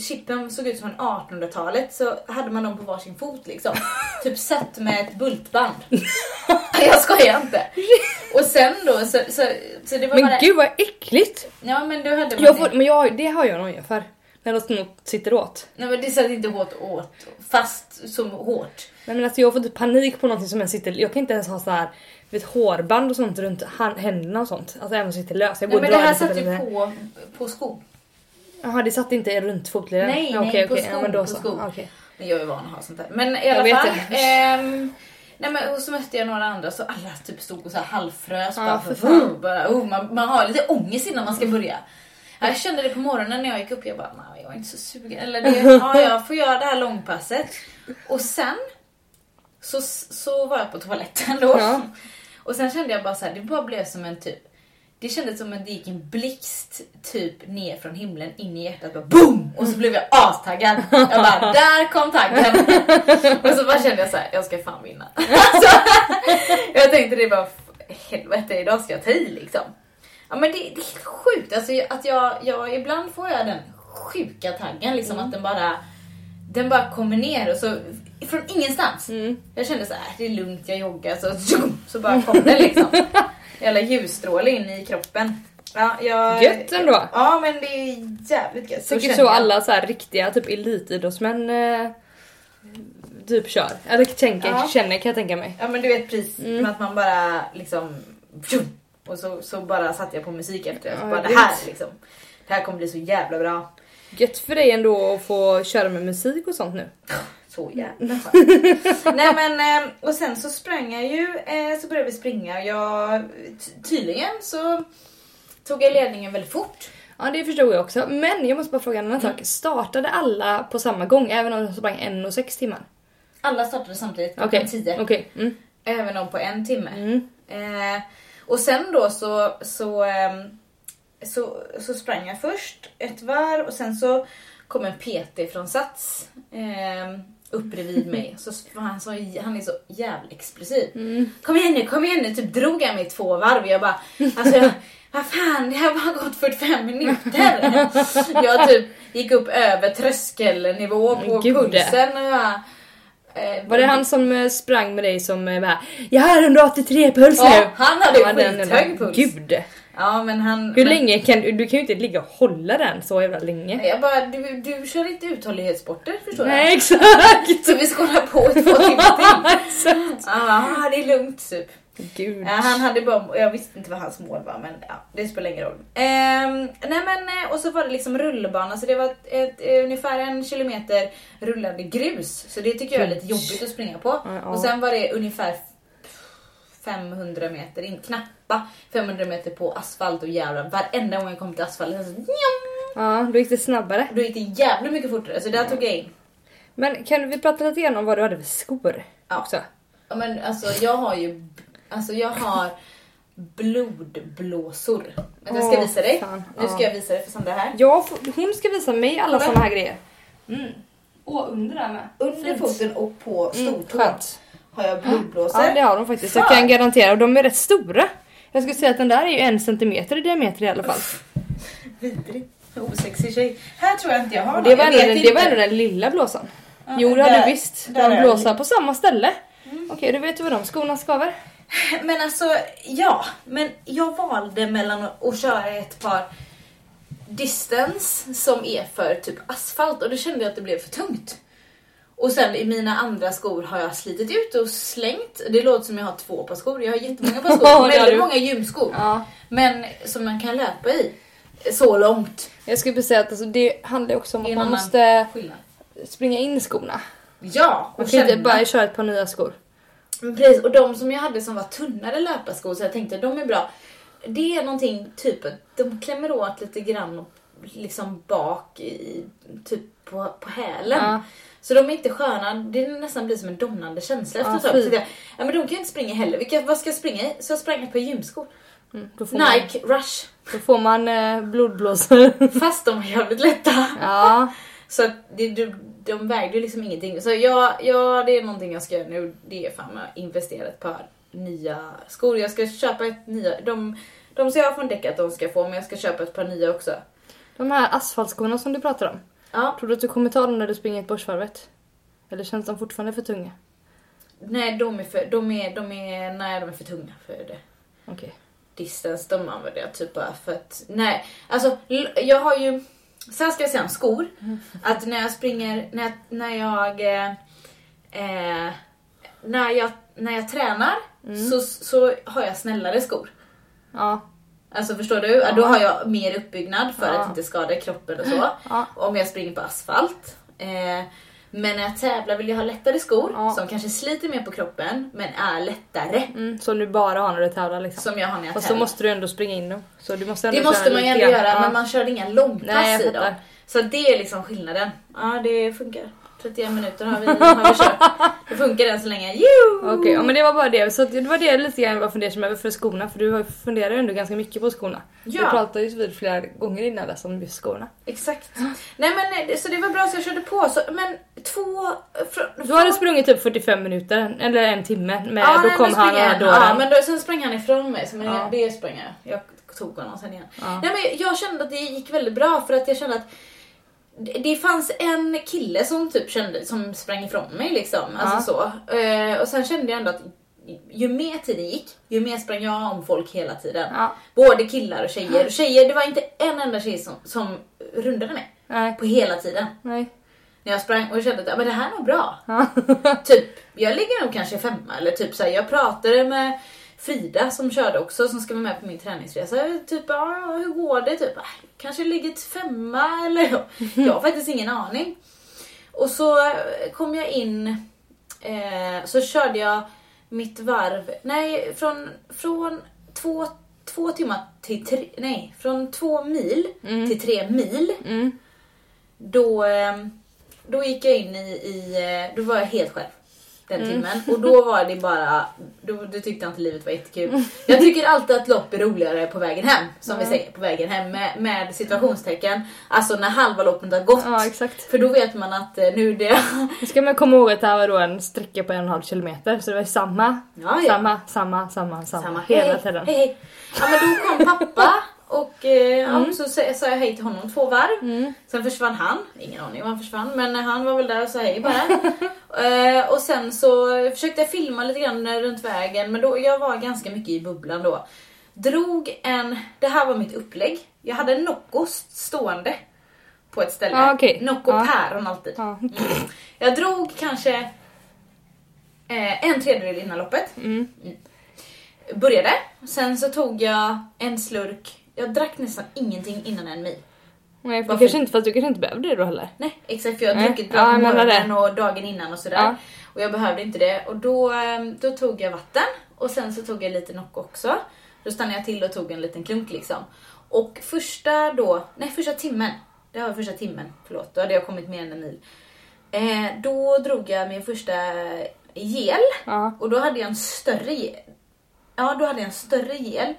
chippen såg ut som en 1800-talet så hade man dem på varsin fot liksom. typ satt med ett bultband. jag skojar inte. Och sen då så, så, så det var Men bara... gud vad äckligt! Ja men då hade man Jag det. får, men jag, det har jag noja för. När de snott sitter åt. Nej men det satt inte hårt åt, fast som hårt. Nej men alltså jag får typ panik på någonting som ens sitter, jag kan inte ens ha så här vet, hårband och sånt runt händerna och sånt. Alltså även om jag sitter lös. Jag Nej men det här lite satt ju på, på skon. Jaha det satt inte runt fotleden? Nej, nej, okej, på okej. skon, Ja, men då på så. skon. Okej. Men jag är van att ha sånt där. Men i Jag alla vet fall. det. ehm, nej men och så mötte jag några andra så alla typ stod och så här halvfrös. Ja, bara, för för fan. fan. bara, oh, man, man har lite ångest innan man ska börja. Ja, Jag kände det på morgonen när jag gick upp. Jag bara, nej jag är inte så sugen. Eller det, ja, jag får göra det här långpasset. Och sen så, så var jag på toaletten då. Ja. Och sen kände jag bara så här, det bara blev som en typ det kändes som att det gick en blixt typ ner från himlen in i hjärtat. Bara boom! Och så blev jag astaggad. Jag bara, där kom taggen. Och så bara kände jag så här, jag ska fan vinna. Alltså, jag tänkte det var helvete, idag ska jag ta i liksom. Ja men det, det är helt sjukt. Alltså, att jag, jag, ibland får jag den sjuka taggen liksom att den bara den bara kommer ner och så från ingenstans. Mm. Jag kände så här, det är lugnt, jag joggar så, så bara kom den liksom. Jävla ljusstråle in i kroppen. Ja, jag, Gött ändå. Ja men det är jävligt gött. Tycker så jag. alla så här riktiga typ elitidrottsmän eh, typ kör. Eller tänker, Ja. känner kan jag tänka mig. Ja men du vet precis Mm. att man bara liksom och så, så bara satte jag på musik efter. Ja, Ja, bara, det här liksom. Det här kommer bli så jävla bra. Gött för dig ändå att få köra med musik och sånt nu. Så jävla skönt. Nej men eh, och sen så sprang jag ju, eh, så började vi springa. Jag, ty- tydligen så tog jag ledningen väldigt fort. Ja det förstod jag också. Men jag måste bara fråga en annan Mm. sak. Startade alla på samma gång även om de sprang en och sex timmar? Alla startade samtidigt klockan Okej. 10. Okej. Mm. Även om på en timme. Mm. Eh, och sen då så, så, ehm, så, så sprang jag först ett varv och sen så kom en PT från Sats ehm, upp bredvid mig. Så han, så, han är så jävla explosiv. Mm. Kom igen nu, kom igen nu. Typ drog jag mig två varv. Jag bara, alltså jag, vad fan, det har bara gått 45 minuter. Jag typ gick upp över tröskelnivå på gud. pulsen. Och bara, eh, Var det han som eh, sprang med dig som eh, bara Jag har 183 puls Ja, nu! han hade Ja, skithög puls. Gud! Ja men han... Hur men, länge kan du, du kan ju inte ligga och hålla den så jävla länge. Jag bara, du, du kör inte uthållighetssporter förstår Nej jag. exakt! Så vi ska hålla på i två timmar till. Ja, det är lugnt typ. Gud. Ja, han hade bara, jag visste inte vad hans mål var men ja, det spelar ingen roll. Ehm, nej men eh, och så var det liksom rullbana så det var ett, ett, eh, ungefär en kilometer rullande grus. Så det tycker jag är lite jobbigt att springa på. Ja. Och sen var det ungefär 500 meter, in, knappa 500 meter på asfalt och jävlar varenda gång jag kom till asfalten så njam, Ja, då gick det snabbare. då gick det jävligt mycket fortare så där tog jag in. Men kan vi prata lite grann om vad du hade för skor? Ja. också. Ja, men alltså jag har ju, alltså jag har blodblåsor. Men jag ska Åh, visa dig. fan. Nu ska Ja. jag visa dig för Sandra här. Ja, hon ska visa mig alla såna här grejer. Mm. Och under där med. Under Fint. foten och på Mm, stortån skönt. Har jag blodblåsor. Ja, det har de faktiskt. Jag kan garantera. Och de är rätt stora. Jag skulle säga att den där är ju en centimeter i diameter i alla fall. Vidrig. Osexig tjej. Här tror jag inte jag har någon. det var, ändå, det var ändå den lilla blåsan. Ja, Jo, det hade du visst. En är blåsa på samma ställe. Mm. Okej, då vet du vad de skorna skaver. Men alltså, ja. Men jag valde mellan att, att köra ett par distance som är för typ asfalt och då kände jag att det blev för tungt. Och sen i mina andra skor har jag slitit ut och slängt. Det låter som jag har två par skor. Jag har jättemånga par skor. det har väldigt många gymskor. Ja. Men som man kan löpa i. Så långt. Jag skulle precis säga att alltså, det handlar också om att man måste Skillnad. springa in i skorna. Ja, Man och kan inte bara köra ett par nya skor. Precis, och de som jag hade som var tunnare löparskor så jag tänkte de är bra. Det är någonting typ att de klämmer åt lite grann och liksom bak i, typ på, på hälen. Ja. Så de är inte sköna, det nästan blir som en domnande känsla efter ett tag. jag, ja men de kan ju inte springa heller. Vilka, vad ska jag springa i? Så jag sprang ett par gymskor. Mm, får man, Nike Rush. då får man eh, blodblåsor. Fast de var jävligt lätta. ja. Så att det, de, de vägde ju liksom ingenting. Så ja, ja, det är någonting jag ska göra nu. Det är fan att investera ett par nya skor. Jag ska köpa ett nya. De, de som jag från Decathlon ska jag få, men jag ska köpa ett par nya också. De här asfaltskorna som du pratar om. Ja, Tror du att du kommer ta dem när du springer ett? Eller känns de fortfarande för tunga? nej de är för, de är, de är, nej de är för tunga för det. Okej. Distance, de använder jag typ bara för att, nej. Alltså jag har ju, här ska jag säga om skor. Att när jag springer, när jag, när jag, eh, eh, när jag, när jag tränar så, så har jag snällare skor. Ja. Alltså förstår du? Då har jag mer uppbyggnad för Ja. att inte skada kroppen och så. Ja. Om jag springer på asfalt. Eh, men när jag tävlar vill jag ha lättare skor Ja. som kanske sliter mer på kroppen men är lättare. Mm, som du bara har när du tävlar liksom. Som jag har när jag Och så tävlar. måste du ändå springa in dem. Så du måste ändå Det måste man ju ändå göra Ja. men man kör inga långpass Nej, i dem. Så det är liksom skillnaden. Ja det funkar. 31 minuter har vi, har vi kört. Det funkar än så länge. Okej, ja, men det var bara det. Så det var det lite grann jag var fundersam över för skorna. För du funderar ju ändå ganska mycket på skorna. Ja. Vi pratade ju vid flera gånger innan dess om just skorna. Exakt. Nej men det- så det var bra så jag körde på. Så, men två... Från, Du hade sprungit typ 45 minuter, eller en timme. Med, Ja, då nej, kom han och då Ja, men då, sen sprang han ifrån mig. Så men Ja. det sprang jag. Jag tog honom sen igen. Ja. Nej, men jag kände att det gick väldigt bra för att jag kände att det fanns en kille som typ kände, som sprang ifrån mig liksom. Alltså så. Eh, och sen kände jag ändå att ju mer tiden gick, ju mer sprang jag om folk hela tiden. Ja. Både killar och tjejer. Och tjejer, det var inte en enda tjej som, som rundade mig. Nej, På hela tiden. nej. När jag sprang och jag kände att men det här är nog bra. Ja. typ, jag ligger nog kanske femma eller typ så här, jag pratade med Frida som körde också som ska vara med på min träningsresa. Typ, ja, hur går det? Typ, "Ah, kanske ligger femma eller jag har faktiskt ingen aning. Och så eh, kom jag in, eh, så körde jag mitt varv, nej från, från två, två timmar till tre, nej från två mil till tre mil. Mm. Då, eh, då gick jag in i, i, eh, då var jag helt själv den timmen. Och då var det bara, då, då tyckte jag inte livet var jättekul. Jag tycker alltid att lopp är roligare på vägen hem, som vi säger, på vägen hem med, med situationstecken. Alltså när halva loppet har gått. Ja, exakt. För då vet man att eh, nu det... Nu ska man komma ihåg att det här var då en sträcka på en och en halv kilometer. Så det var samma, Ja, ja. samma, samma, samma, samma, Samma. hela hej, tiden. Hej, hej. Ja men då kom pappa och eh, ja, så sa jag hej till honom två varv. Mm. Sen försvann han, ingen aning var han försvann men han var väl där och sa hej bara. eh, och sen så försökte jag filma lite grann runt vägen men då, jag var ganska mycket i bubblan då. Drog en, det här var mitt upplägg. Jag hade en Nocco stående på ett ställe. Ja, okej. Nocco Ja. päron alltid. Ja. Jag drog kanske eh, en tredjedel innan loppet. Mm. Började, sen så tog jag en slurk. Jag drack nästan ingenting innan en mil. Nej, för kanske inte, fast du kanske inte behövde det då heller. Nej, exakt för jag har druckit bra Ja, på morgonen och dagen innan och sådär. Ja. Och jag behövde inte det. Och då, eh, då tog jag vatten och sen så tog jag lite Nocco också. Då stannade jag till och tog en liten klunk liksom. Och första då, nej första timmen. Det var första timmen, förlåt. Då hade jag kommit mer än en mil. Eh, då drog jag min första gel Ja. och då hade jag en större gel. Ja, då hade jag en större gel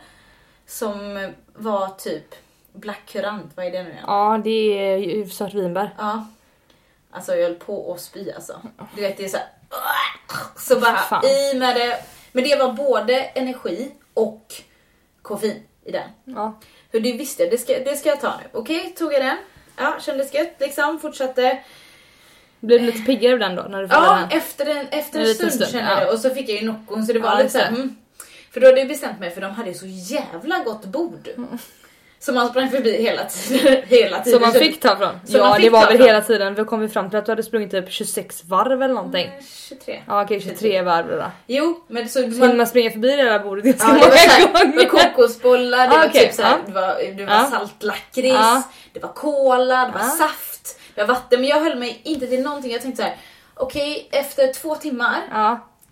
som var typ Black Currant, vad är det nu igen? Ja, det är ju svartvinbär. Ja. Alltså jag höll på att spy alltså. Du vet det är så här, Så bara Fan. i med det. Men det var både energi och koffein i den. Ja. För det visste jag, det ska, det ska jag ta nu. Okej, tog jag den. Ja, kändes gött liksom. Fortsatte. Blir du lite piggare av den då? När du Ja, den? efter en, efter En en stund, stund, kände jag det. Och så fick jag ju Noccon så det var Ja, lite såhär, mm. För då hade jag bestämt mig för de hade ju så jävla gott bord. Så man sprang förbi hela tiden. hela tiden. Som man fick ta från? Som ja, man det var väl från. hela tiden. Vi kom vi fram till att du hade sprungit typ 26 varv eller någonting. Mm, 23. Ja, okej 23 varv då. Jo, men så Hinner man springa förbi det där bordet ganska Ja, det många var, såhär, det var gånger? kokosbollar, det Ah, var typ såhär, ja. det var, det var Ja. saltlakrits, Ja. det var cola, det var Ja. saft, det var vatten. Men jag höll mig inte till någonting. Jag tänkte så här: okej efter två timmar,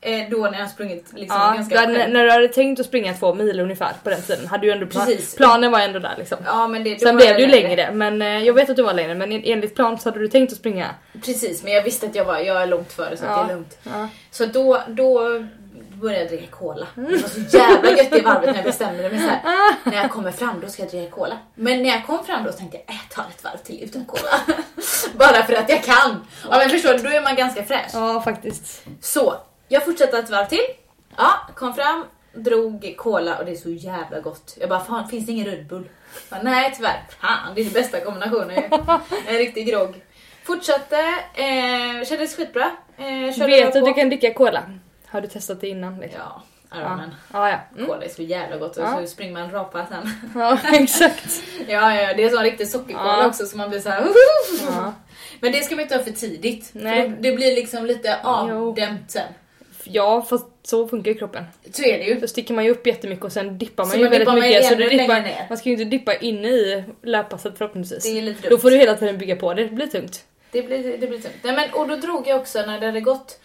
eh, då när jag sprungit liksom ja. ganska Du hade, själv. när du hade tänkt att springa två mil ungefär på den tiden hade ju ändå plan, Precis. planen var ändå där liksom. Ja, men det, Sen blev det ju längre. men eh, jag vet att du var längre men en- enligt plan så hade du tänkt att springa. Precis, men jag visste att jag var jag är långt före så Ja. det är lugnt. Ja. Så då, då började jag dricka cola. Det var så jävla gött i varvet när jag bestämde mig så här. När jag kommer fram då ska jag dricka cola. Men när jag kom fram då tänkte jag, äh, ta ett varv till utan cola. Bara för att jag kan. Ja men förstår du, då är man ganska fräsch. ja faktiskt. Så, jag fortsatte ett varv till. Ja, kom fram, drog cola och det är så jävla gott. Jag bara, fan finns det ingen Red Bull? Bara, Nej tyvärr, fan det är den bästa kombinationen. En riktig grogg. Fortsatte, eh, kändes skitbra. Eh, körde Vet jag att på. du kan dricka cola? Har du testat det innan? Liksom? Ja, Ironman. ja. ja. Mm. Cola är så jävla gott och Ja. så springer man rapa sen. ja exakt. Ja, ja, det är sån riktig sockerkola Ja. också så man blir så här. Ja. Men det ska man inte ha för tidigt. Nej. För det blir liksom lite avdämt sen. ja fast så funkar ju kroppen. Så är det ju. Då sticker man ju upp jättemycket och sen dippar man Så ju man väldigt mycket. Så du dippar, man ska ju inte dippa inne i löppasset förhoppningsvis. Det är lite dumt. Då får du hela tiden bygga på det, det blir tungt. Det blir, det blir tungt. Nej, men, och då drog jag också när det hade gått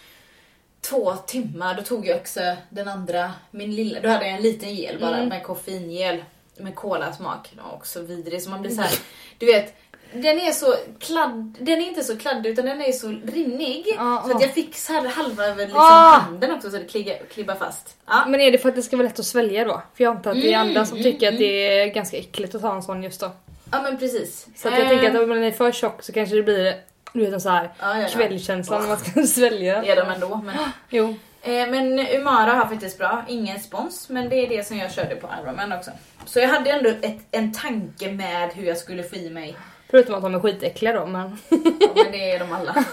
två timmar, då tog jag också den andra, min lilla, då hade jag en liten gel bara Mm. med koffeingel med kolasmak. Den var också vidrig så man blir så här, du vet, den är så kladd, den är inte så kladdig utan den är så rinnig. Ja, så att ja. jag fick så här halva över liksom Ah. handen också så det klibbar, klibbar fast. Ja. Men är det för att det ska vara lätt att svälja då? För jag antar att det är Mm, andra som mm, tycker att det är ganska äckligt att ta en sån just då. ja men precis. Så jag Eh, tänker att om man är för tjock så kanske det blir du vet en så här ja, ja, ja. kvällkänsla när man ska svälja. Det är de ändå. Men, Jo. Eh, men Umara har faktiskt bra, ingen spons, men det är det som jag körde på Ironman också. Så jag hade ändå ett, en tanke med hur jag skulle få i mig, Förutom att de är skitäckliga då men. ja, men det är de alla.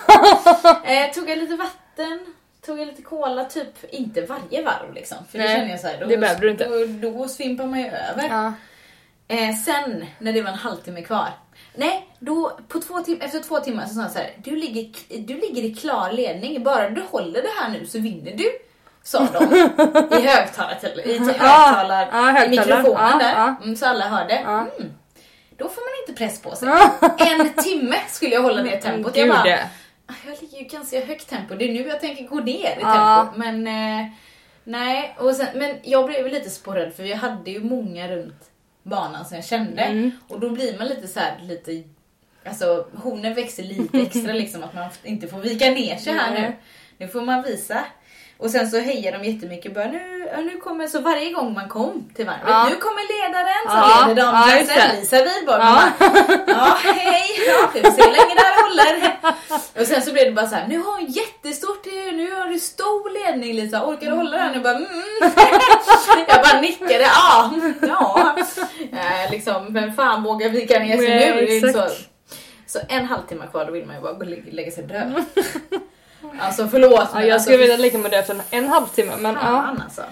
Eh, tog jag lite vatten, tog jag lite cola, typ inte varje varv liksom. För det Nej, känner jag så här, då, det behöver du inte. Då, då svimpar man ju över. Ja. Eh, sen när det var en halvtimme kvar. Nej, då, på två tim- efter två timmar så sa han så här, du ligger, du ligger i klar ledning, bara du håller det här nu så vinner du. Sa de i högtalar, i högtalar, ja, i högtalare. mikrofonen Ja, där. ja. Mm, så alla hörde. Ja. Mm. Då får man inte press på sig. En timme skulle jag hålla ner tempot. Jag bara, "Ah, jag ligger ju ganska högt tempo, det är nu jag tänker gå ner i Ja. tempo. Men eh, nej, och sen, men jag blev lite sporrad för vi hade ju många runt banan som jag kände. Mm. Och då blir man lite så här, lite Alltså hornen växer lite extra liksom att man inte får vika ner sig här nu. Nu får man visa. Och sen så hejar de jättemycket. Bara, nu, nu kommer, så varje gång man kom till varvet, Ja. nu kommer ledaren, så Ja. leder de klassen, det. Lisa Wihlborg. Ja. Ja. ja, hej, ja, vi får se hur länge det här håller. Och sen så blev det bara så här, nu har hon jättestort, nu har du stor ledning Lisa, orkar du hålla den? Jag bara, mm. Jag bara nickade, ja, ja. Eh, liksom, vem fan vågar vika ner sig nu? Så, så en halvtimme kvar, då vill man ju bara gå och lä- lägga sig död. Alltså förlåt. Ja, jag alltså, skulle vilja lägga mig där efter en, en halvtimme men ja. Fan alltså.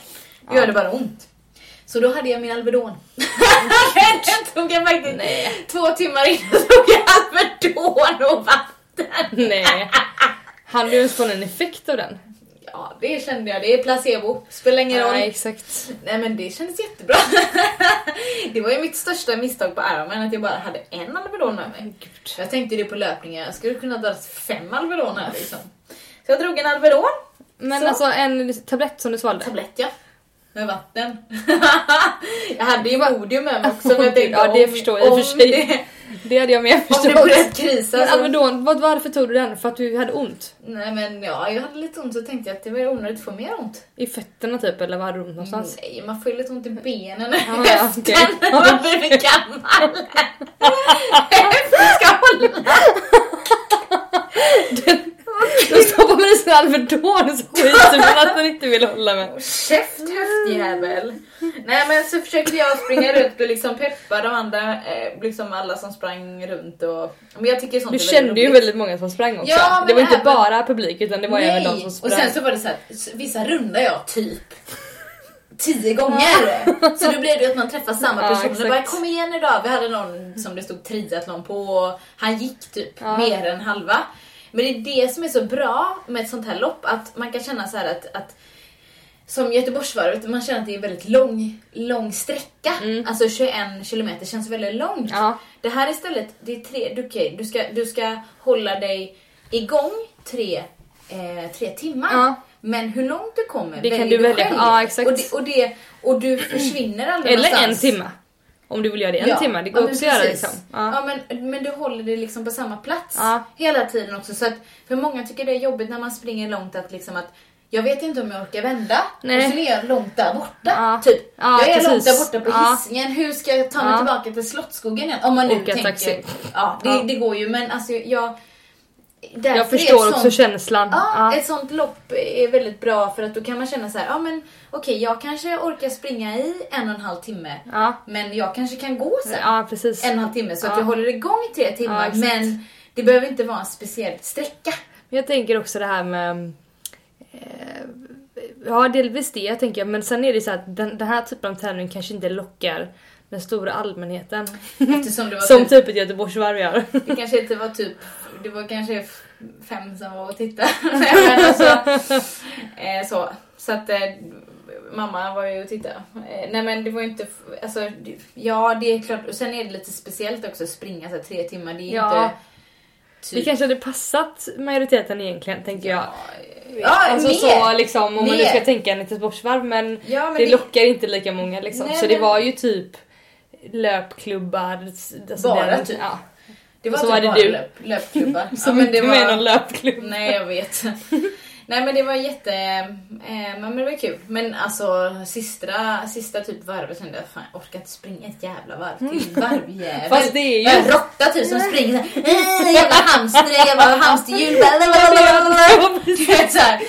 Det gör det bara ont. Så då hade jag min Alvedon. Den tog jag faktiskt Nej. två timmar innan tog jag Alvedon och vatten. Nej. Han du ens få en effekt av den? Ja, det kände jag. Det är placebo. Spelar ingen roll. Nej exakt. Nej men det kändes jättebra. det var ju mitt största misstag på Ironman att jag bara hade en Alvedon med mig. Gud. Jag tänkte det på löpningen, jag skulle kunna dra fem Alvedoner liksom. Så jag drog en Alvedon, Men Så. alltså en tablett som du svalde? tablett ja. Med vatten. jag hade ju Modium med mig också men jag tänkte Ja, det om, förstår jag om för sig. Det, Det hade jag med Om det började krisa Men så... Alvedon, vad, varför tog du den? För att du hade ont? Nej men ja, jag hade lite ont så tänkte jag att det var onödigt att få mer ont. I fötterna typ, eller vad hade du ont någonstans? Nej, man får ju lite ont i benen Ja, och ja, höften okej. när man blir gammal. Höften ska hålla. Då stoppar man i sin Alvedon så skiter man att den inte vill hålla med. Käft höftjävel. Nej men så försökte jag springa runt och liksom peppa de andra, eh, liksom alla som sprang runt och... Men jag tycker sånt Du kände ju väldigt många som sprang också. Ja, men det var inte bara publik utan det var även de som och sprang. sen så var det så här, vissa rundar jag typ tio gånger. Så då blev det att man träffar samma Ja, person och exakt. bara kom igen idag. Vi hade någon som det stod triathlon på och han gick typ Ja. mer än halva. Men det är det som är så bra med ett sånt här lopp att man kan känna så här att, att som Göteborgsvarvet, man känner att det är väldigt lång, lång sträcka. Alltså 21 kilometer känns väldigt långt. Mm. Ja. Det här istället, det är tre, du, okej, du, ska, du ska hålla dig igång tre, eh, tre timmar. Ja. Men hur långt du kommer Det kan väljer du välja. själv. Ja. Och, det, och, det, och du försvinner aldrig Eller en någonstans. timme. Om du vill göra det en timme, det går ja, också att göra liksom. Ja, Ja. men, men du håller dig liksom på samma plats Ja. hela tiden också. Så att, för många tycker det är jobbigt när man springer långt att liksom att jag vet inte om jag orkar vända Nej. och så är jag långt där borta. Ja. Typ. Ja, jag är precis. långt där borta på Ja. Hisingen. Hur ska jag ta mig Ja. tillbaka till Slottsskogen igen? Om man nu Åka tänker... taxi. Ja, det, Ja. det går ju men alltså jag... därför är Jag förstår också sånt- känslan. Ja, Ja. ett sånt lopp är väldigt bra för att då kan man känna så här, ja men okej jag kanske orkar springa i en och en halv timme Ja. men jag kanske kan gå sen ja, precis. en och en halv timme så att Ja. jag håller igång i tre timmar men det behöver inte vara en speciell sträcka. Jag tänker också det här med... Eh, ja, delvis det tänker jag. Men sen är det så att den, den här typen av tävling kanske inte lockar den stora allmänheten. Som typ, typ ett Göteborgsvarv gör. det kanske inte var typ, det var kanske fem som var och tittade. Men alltså, eh, så. Så att eh, mamma var ju och tittade. Eh, nej men det var ju inte, alltså det- ja det är klart. Och sen är det lite speciellt också att springa så här, tre timmar. Det är Ja. inte Det typ, kanske hade passat majoriteten egentligen, tänker jag. Ja, alltså mer. så liksom, om man nu Mer. ska tänka en Göteborgsvarv men, Ja, men det, det- lockar inte lika många liksom. Nej, så det men- var ju typ löpklubbar. Alltså Bara den, typ. Ja. Det var Så typ var det du. Löp, löpklubbar. ja, Som men inte det med var, någon löpklubb. Nej jag vet. Nej men det var jätte, eh, men det var kul. Men alltså sista, sista typ varvet kände jag fan jag orkar inte springa ett jävla varv till varvjävel. Mm. Fast det är ju- En råtta typ som springer såhär, äh, jävla hamster, jävla hamsterhjul. Du vet såhär,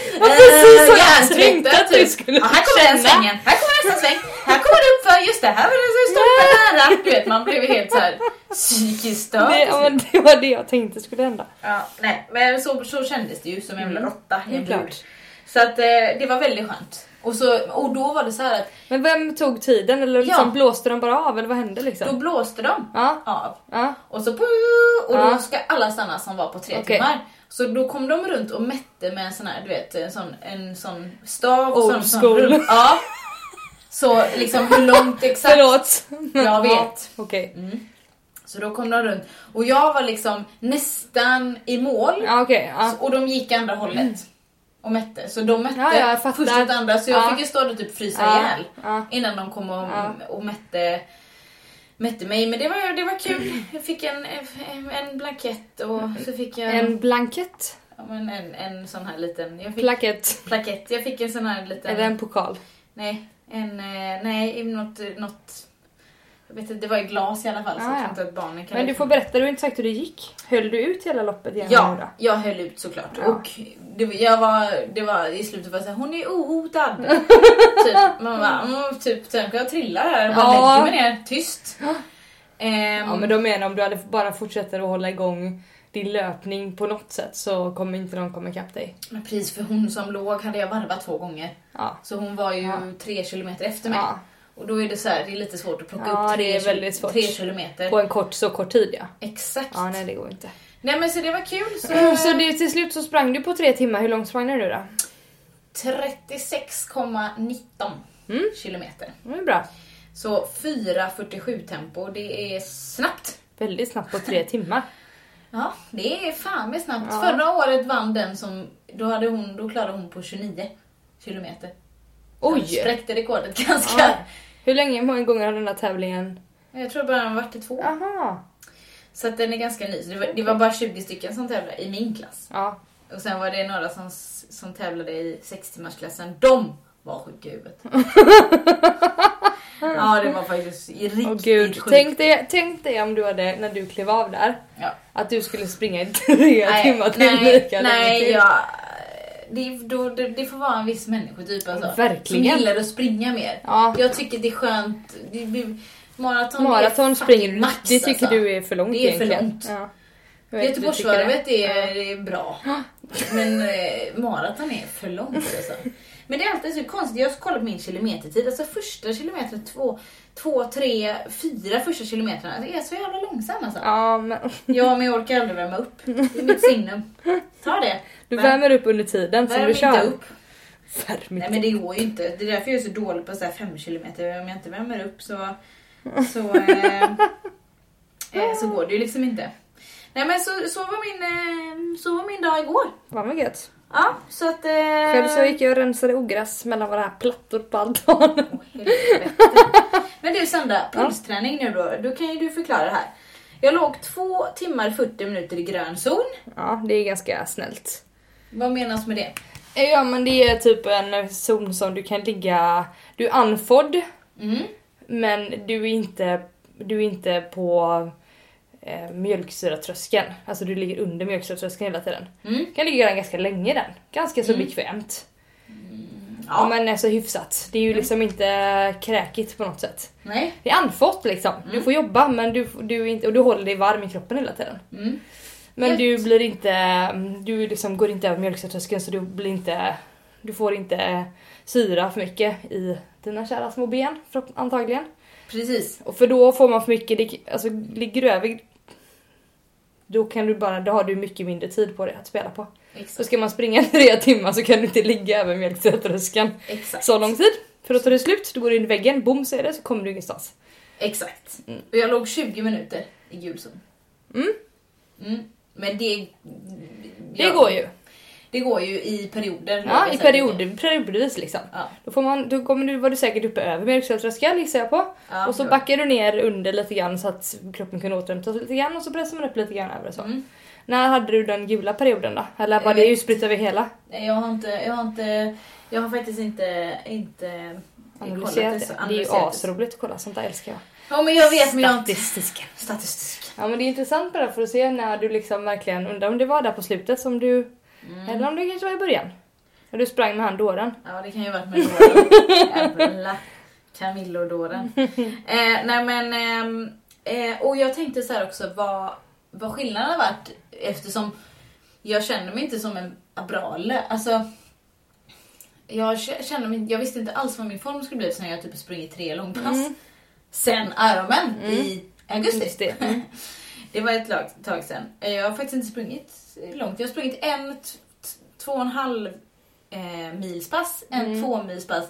hjärntvättad typ. Ja, här kommer den känna. svängen, här kommer nästa sväng, här kommer det upp för just det, här var det så stolpen nära. Du vet man blev helt såhär psykiskt störd. Det, ja, men det var det jag tänkte skulle hända. Ja, nej, men så, så kändes det ju som en jävla råtta Mm. bur. Så att eh, det var väldigt skönt. Och, så, och då var det så att Men vem tog tiden? Eller liksom Ja. blåste de bara av? Eller vad hände liksom? då blåste de Ja, av. ja. Och så och då ska alla stanna som var på tre Okej. timmar. Så då kom de runt och mätte med en sån här, du vet, en sån, en sån stav. Old sån, sån school. rum- Ja. Så liksom hur långt exakt. Förlåt. Jag vet. Okej. Så då kom de runt. Och jag var liksom nästan i mål. Ja, okej. Ja. Och de gick andra hållet. Och mätte. Så de mätte Ja, ja, jag först åt andra så jag Ja. fick ju stå där och typ frysa Ja, ihjäl. Innan de kom och, och mätte, mätte mig. Men det var, det var kul. Jag fick en, en blankett och så fick jag En blankett? ja, men en, en sån här liten... Jag fick, Plakett? plakett. Jag fick en sån här liten... Eller en pokal? Nej, en... eh, Nej, något... något jag vet inte, det var i glas i alla fall så Ah, jag ja. att barnen kan... Men du får berätta, du har inte sagt hur det gick. Höll du ut hela loppet igen? nu Ja, då? jag höll ut såklart. Ja. Och det, jag var, det var i slutet var jag såhär, hon är ohotad. typ, man bara, mm, typ, tänk jag trillar här bara Ja. lägger mig ner tyst. Ehm, Ja men då menar om du hade bara fortsätter att hålla igång din löpning på något sätt så kommer inte någon komma ikapp dig. men precis för hon som låg hade jag varvat två gånger. Ja. Så hon var ju Ja. tre kilometer efter mig. ja. Och då är det så här, det är lite svårt att plocka Ja, upp tre, det är väldigt svårt. tre kilometer. På en kort, så kort tid ja. Exakt. Ja nej det går inte. Nej men så det var kul. Så, Så det, till slut så sprang du på tre timmar, hur långt sprang du då? 36,19 Mm. kilometer. Det är bra. Så 4.47 tempo, det är snabbt. Väldigt snabbt på tre timmar. Ja, det är fan med snabbt. Ja. Förra året vann den som, då, hade hon, då klarade hon på 29 kilometer. Oj! spräckte rekordet ganska. Ja. Hur länge, många gånger har den här tävlingen? Jag tror bara den har varit i två. Aha. Så att den är ganska ny. Det, var, det var bara 20 stycken som tävlade i min klass. Ja. Och sen var det några som, som tävlade i 6-timmarsklassen. De var sjuka i huvudet. ja, det var faktiskt riktigt Åh gud. sjukt. Tänk dig, tänk dig om du hade, när du klev av där, Ja. att du skulle springa i tre timmar till nej, lika länge nej, till. jag, det, då, det, det får vara en viss människotyp alltså. Verkligen. Som gillar att springa mer. Ja. Jag tycker det är skönt. Det, det, maraton, Maraton är springer du, max, det tycker alltså. du är för långt Det är för egentligen. långt. Ja. Jag vet, du tycker Göteborgsvarvet är, är bra. Men eh, maraton är för långt alltså. Men det är alltid så konstigt, jag kollar på min kilometertid. Alltså första kilometern, två, två, tre, fyra första kilometrarna. Det är så jävla långsam alltså. Ja, men Ja, men jag orkar aldrig värma upp. Det är mitt signum. Ta det. du Men- värmer upp under tiden som Värm du inte kör. upp. Värm Nej inte men det går ju inte. Det är därför jag är så dålig på så här fem kilometer. Om jag inte värmer upp så, så, eh, eh, så går det ju liksom inte. Nej men så, så, var min, eh, så var min dag igår. Vad vad gött. Ja, så att... Eh, Själv så gick jag och rensade ogräs mellan våra plattor på altanen. Helvete. Men du Sandra, pulsträning nu då. Då kan ju du förklara det här. Jag låg två timmar 40 minuter i grön zon. Ja, det är ganska snällt. Vad menas med det? Ja men det är typ en zon som du kan ligga, du är andfådd Mm. men du är inte, du är inte på eh, mjölksyratröskeln. Alltså du ligger under mjölksyratröskeln hela tiden. Mm. Du kan ligga där ganska länge den. Ganska så bekvämt. Ja. Ja. men alltså hyfsat. Det är ju liksom inte kräkigt på något sätt. Nej. Det är andfått liksom. Du får jobba men du, du, inte, och du håller dig varm i kroppen hela tiden. Mm. Men Helt. du blir inte, du liksom går inte över mjölksyratröskeln så du blir inte, du får inte syra för mycket i dina kära små ben antagligen. Precis. Och för då får man för mycket, alltså ligger du över då kan du bara, då har du mycket mindre tid på det att spela på. Så ska man springa tre timmar så kan du inte ligga över mjölksyratröskeln Exakt. så lång tid. För då tar det slut, då går du in i väggen, bom är det, så kommer du ingenstans. Exakt. Mm. Och jag låg 20 minuter i gul zon. Mm. Mm. Men det... Det ja, går ju. Det går ju i perioder. Ja, i perioder, periodvis liksom. Ja. Då, får man, då kommer du, var du säkert uppe över mjölksyratröskeln gissar jag på. Ja, och så bra. backar du ner under lite grann så att kroppen kan återhämta sig lite grann och så pressar man upp lite grann över och så. Mm. När hade du den gula perioden då? Eller var Jag det vet. utspritt över hela? Nej, Jag har inte... Jag har inte... Jag har faktiskt inte... inte Analyserat kollat det. Det är ju asroligt att kolla, sånt där älskar jag. Ja men jag vet men jag. Statistisken. Statistik. Ja men det är intressant bara för att se när du liksom verkligen, undrar om det var där på slutet som du, Mm. eller om det kanske var i början. När du sprang med han dåren. Ja det kan ju ha varit med dåren. Jävla Camillo-dåren. eh, nej men... ehm, eh, och jag tänkte så här också vad, vad skillnaden har varit eftersom jag känner mig inte som en abrale. Alltså... Jag känner mig, jag visste inte alls vad min form skulle bli sen jag typ sprungit tre långpass. Mm. Sen Ironman i augusti. Det. Mm. Det var ett lag, tag sedan. Eh, Jag har faktiskt inte sprungit långt. Jag har sprungit en två och en halv eh, milspass, en Mm. två milspass,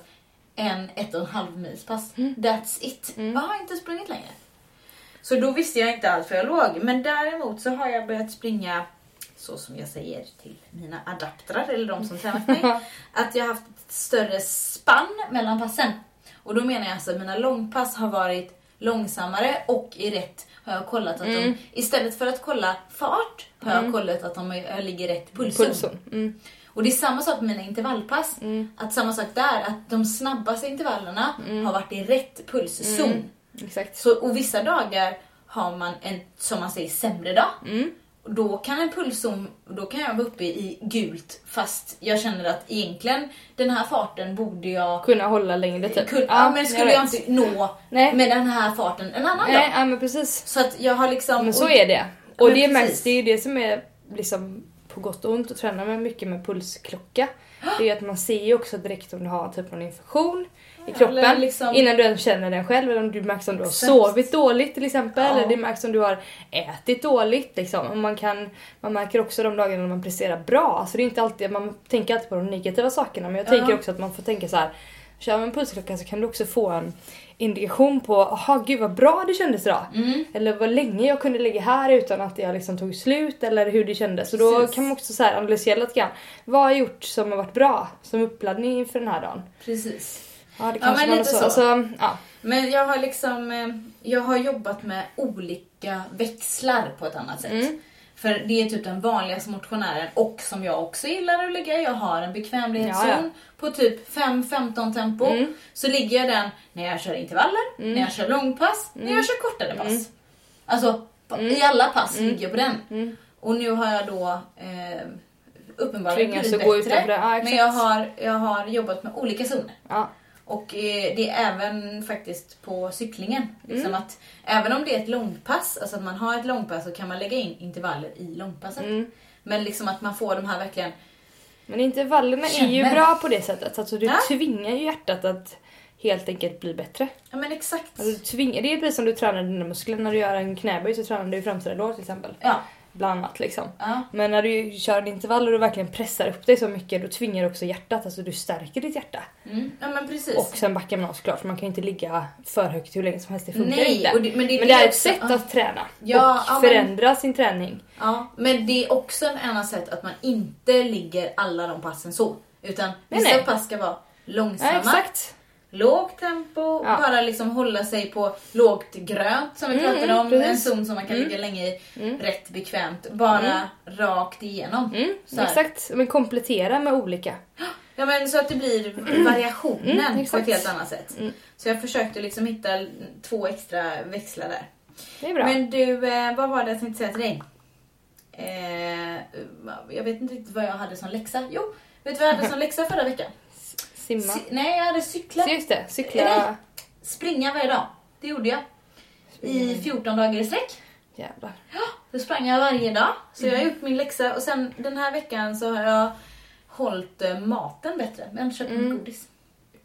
en ett och en halv milspass. Mm. That's it. Mm. Jag har inte sprungit längre. Så då visste jag inte alls var jag låg. Men däremot så har jag börjat springa så som jag säger till mina adaptrar, eller de som tränar för mig. att jag har haft ett större spann mellan passen. Och då menar jag alltså att mina långpass har varit långsammare och i rätt har jag kollat att Mm. de, istället för att kolla fart, har jag Mm. kollat att de jag ligger rätt pulszon. Pulszon. Mm. Och det är samma sak med mina intervallpass. Mm. Att samma sak där, att de snabbaste intervallerna har varit i rätt pulszon. Exakt. Så, och vissa dagar har man en, som man säger, sämre dag. Mm. Och Då kan en pulszon, då kan jag vara uppe i gult fast jag känner att egentligen den här farten borde jag Kunna hålla längre typ. kunna, ja, men skulle jag, vet. inte nå Nej. med den här farten en annan Nej, dag. ja, men precis. Så att jag har liksom... Men så är det. Och det, precis. märks, det är ju det som är liksom på gott och ont att träna med mycket med pulsklocka. Det är att man ser ju också direkt om du har typ någon infektion i kroppen liksom- innan du ens känner den själv. Eller om du märks om du har Exakt. sovit dåligt till exempel. Ja. Eller det märks om du har ätit dåligt. Liksom. Och man, kan, man märker också de dagarna när man presterar bra. Alltså det är inte alltid, man tänker alltid på de negativa sakerna men jag Ja. tänker också att man får tänka så här. Kör man en pulsklocka så kan du också få en indikation på, aha gud vad bra det kändes idag. Mm. Eller vad länge jag kunde ligga här utan att jag liksom tog slut eller hur det kändes. Så då Precis. kan man också så analysera lite grann. Vad har jag gjort som har varit bra som uppladdning inför den här dagen? Precis. Ja, det Ja, kanske men var lite så. så. Alltså, ja. Men jag har liksom, eh, jag har jobbat med olika växlar på ett annat sätt. Mm. För det är typ den vanligaste motionären och som jag också gillar att ligga. Jag har en bekvämlighetszon Ja, ja. på typ 5-15 tempo. Mm. Så ligger jag den när jag kör intervaller, när jag kör långpass, när jag kör kortare pass. Alltså på- i alla pass ligger jag på den. Mm. Och nu har jag då eh, uppenbarligen blivit bättre. Ja, men jag har, jag har jobbat med olika zoner. Ja. Och eh, det är även faktiskt på cyklingen. Liksom Mm. att, även om det är ett långpass, alltså att man har ett långpass så kan man lägga in intervaller i långpasset. Mm. Men liksom att man får de här verkligen... Men intervallerna är ju bra på det sättet. Alltså du Ja. tvingar ju hjärtat att helt enkelt bli bättre. Ja men exakt. Alltså, du tvingar, det är precis som du tränar dina muskler. När du gör en knäböj så tränar du framsida lår till exempel. Ja. Bland annat liksom. ja. Men när du kör en intervall och verkligen pressar upp dig så mycket då tvingar du också hjärtat. Alltså du stärker ditt hjärta. Mm. ja men precis. Och sen backar man av såklart för man kan ju inte ligga för högt hur länge som helst. Det funkar Nej, inte. det- men det är men det det är ett sätt Ja. att träna. Ja, och ja, men- förändra sin träning. Ja, men det är också en annan sätt att man inte ligger alla de passen så. Utan Nej, vissa nej. pass ska vara långsamma, Ja, exakt. Lågt tempo, Ja. bara liksom hålla sig på lågt grönt som vi Mm, pratade om. precis. En zon som man kan Mm. ligga länge i. Mm. Rätt bekvämt. Bara rakt igenom. Mm, exakt. Men komplettera med olika. Ja men så att det blir variationen Mm, på exakt. ett helt annat sätt. Mm. Så jag försökte liksom hitta två extra växlar där. Det är bra. Men du, eh, vad var det jag tänkte säga till dig? Eh, jag vet inte riktigt vad jag hade som läxa. Jo, vet du vad jag hade som läxa förra veckan? Simma. Si- nej, jag hade cyklat. Så just det, cykla. Nej. Springa varje dag. Det gjorde jag. I 14 dagar i sträck. Jävlar. Då sprang jag varje dag. Så Mm. jag har gjort min läxa och sen den här veckan så har jag hållit eh, maten bättre. Jag har köpt Mm. godis.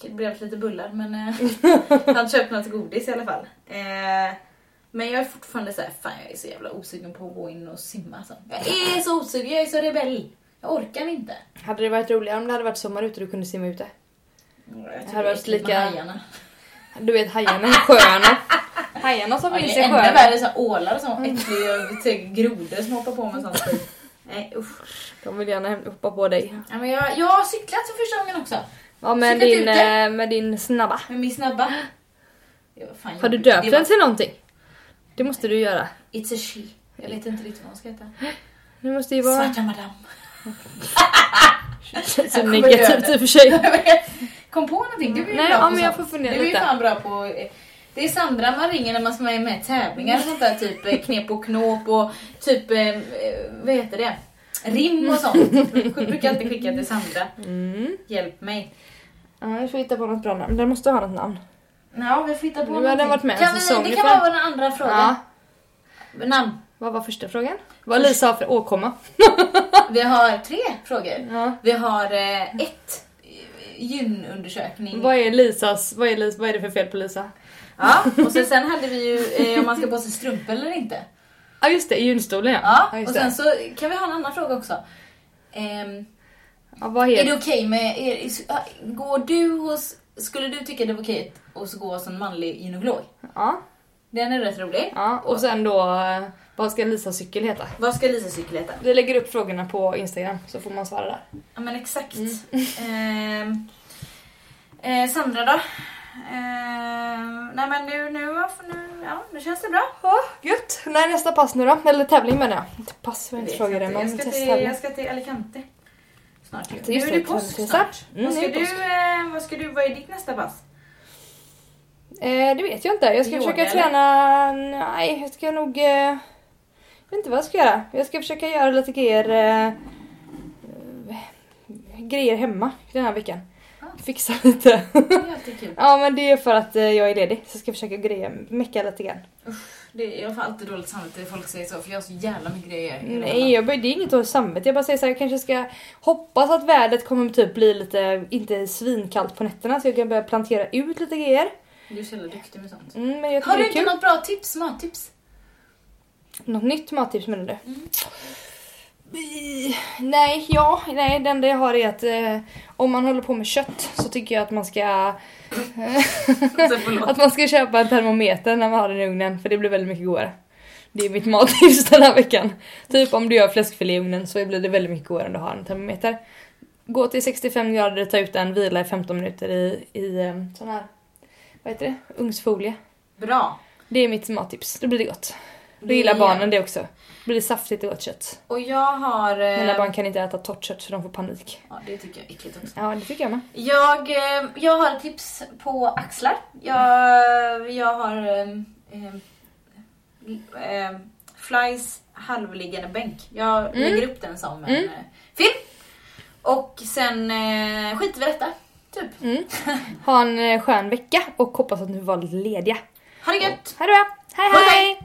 Det blev lite bullar men eh, jag inte köpt något godis i alla fall. Eh, men jag är fortfarande så här, fan jag är så jävla osugen på att gå in och simma. Så. Jag är så osugen, jag är så rebell. Jag orkar inte. Hade det varit roligare om det hade varit sommar ute och du kunde simma ute? Jag hade varit med lika- hajarna. Du vet hajarna i sjöarna. Hajarna som Ja, finns det i är ännu sjöarna. värre så ålar som äckliga typ grodor som hoppar på med sånt skit. Nej usch. De vill gärna hoppa på dig. Ja, men jag, jag har cyklat för första gången också. Ja med Cyklat din, ute. eh, med din snabba. Med min snabba. Det var fan Har du döpt Det den till någonting? Det måste du göra. It's a she. Jag vet inte riktigt vad hon ska heta. Det måste ju vara Svarta madam. så negativt i och för sig. Kom på någonting? Du är ju Nej, bra ja, på men jag får fundera Du är ju lite. fan bra på... eh, Det är Sandra man ringer när man ska vara med i tävlingar och sånt där. Typ eh, knep och knåp och typ... eh, Vad heter det? Rim och sånt. Jag brukar alltid skicka till Sandra. Mm. Hjälp mig. Ja, jag får hitta på något bra namn. Den måste ha något namn. Ja, vi får hitta på har den varit med kan vi, Det kan vara vår andra fråga. Ja. Namn. Vad var första frågan? Vad Lisa har för åkomma. Vi har tre frågor. Ja. Vi har eh, ett gynundersökning. Vad är Lisas, vad är, Lis, vad är det för fel på Lisa? Ja, och sen, sen hade vi ju eh, om man ska på sig strumpor eller inte. Ja just det, gynstolen ja. Ja, och det. sen så kan vi ha en annan fråga också. Ehm, ja, vad är det okej med, är, går du hos, skulle du tycka det var okej att gå hos en manlig gynekolog? Ja, Den är rätt rolig. ja, och sen då, eh, vad ska Lisas cykel heta? Vad ska Lisa cykel heta? Vi lägger upp frågorna på Instagram så får man svara där. Ja men exakt. Mm. Ehm, eh, Sandra då? Ehm, nej men nu, nu, nu, ja, nu känns det bra. Ja, gött. När är nästa pass nu då? Eller tävling menar jag. Inte pass var Jag inte fråga det, men jag, ska till, jag ska till Alicante. Snart. Just Nu är det påsk snart. Mm, vad, ska du, eh, vad ska du, vad är ditt nästa pass? Eh, det vet jag inte. Jag ska Yoga, försöka eller? träna... Nej, jag ska nog... Eh... Jag vet inte vad jag ska göra. Jag ska försöka göra lite grejer... Eh... Grejer hemma den här veckan. Ah. Fixa lite. Ja men det är för att eh, jag är ledig. Så jag ska försöka greja, mecka lite grann. Det, jag får alltid dåligt samvete när folk säger så för jag har så jävla mycket grejer. Nej, jag, det är inget dåligt samvete. Jag bara säger så här, jag kanske ska hoppas att vädret kommer typ bli lite, inte svinkallt på nätterna så jag kan börja plantera ut lite grejer. Du är så jävla duktig med sånt. Mm, Har du inte något bra tips, mattips? Något nytt mattips menar du? Mm. Nej, ja, nej, det enda jag har är att eh, om man håller på med kött så tycker jag att man ska Alltså, att man ska köpa en termometer när man har den i ugnen för det blir väldigt mycket godare. Det är mitt mattips den här veckan. Typ om du gör fläskfilé i ugnen så blir det väldigt mycket godare om du har en termometer. gå till 65 grader, ta ut den, vila i 15 minuter i, i eh, sån här, vad heter det, ugnsfolie. Bra. Det är mitt mattips, då blir det gott. Då gillar barnen det också. Blir det saftigt och gott kött. Och jag har... eh, Mina barn kan inte äta torrt kött för de får panik. Ja, det tycker jag är äckligt också. Ja, det tycker jag med. Jag, eh, jag har tips på axlar. Jag, jag har ehm, ehm, Flys halvliggande bänk. Jag Mm. lägger upp den som en Mm. eh, film. Och sen eh, skiter vi i detta. Typ. Mm. Ha en eh, skön vecka och hoppas att ni var lite lediga. Ha det gött! Ha det bra! Hej, hej! hej.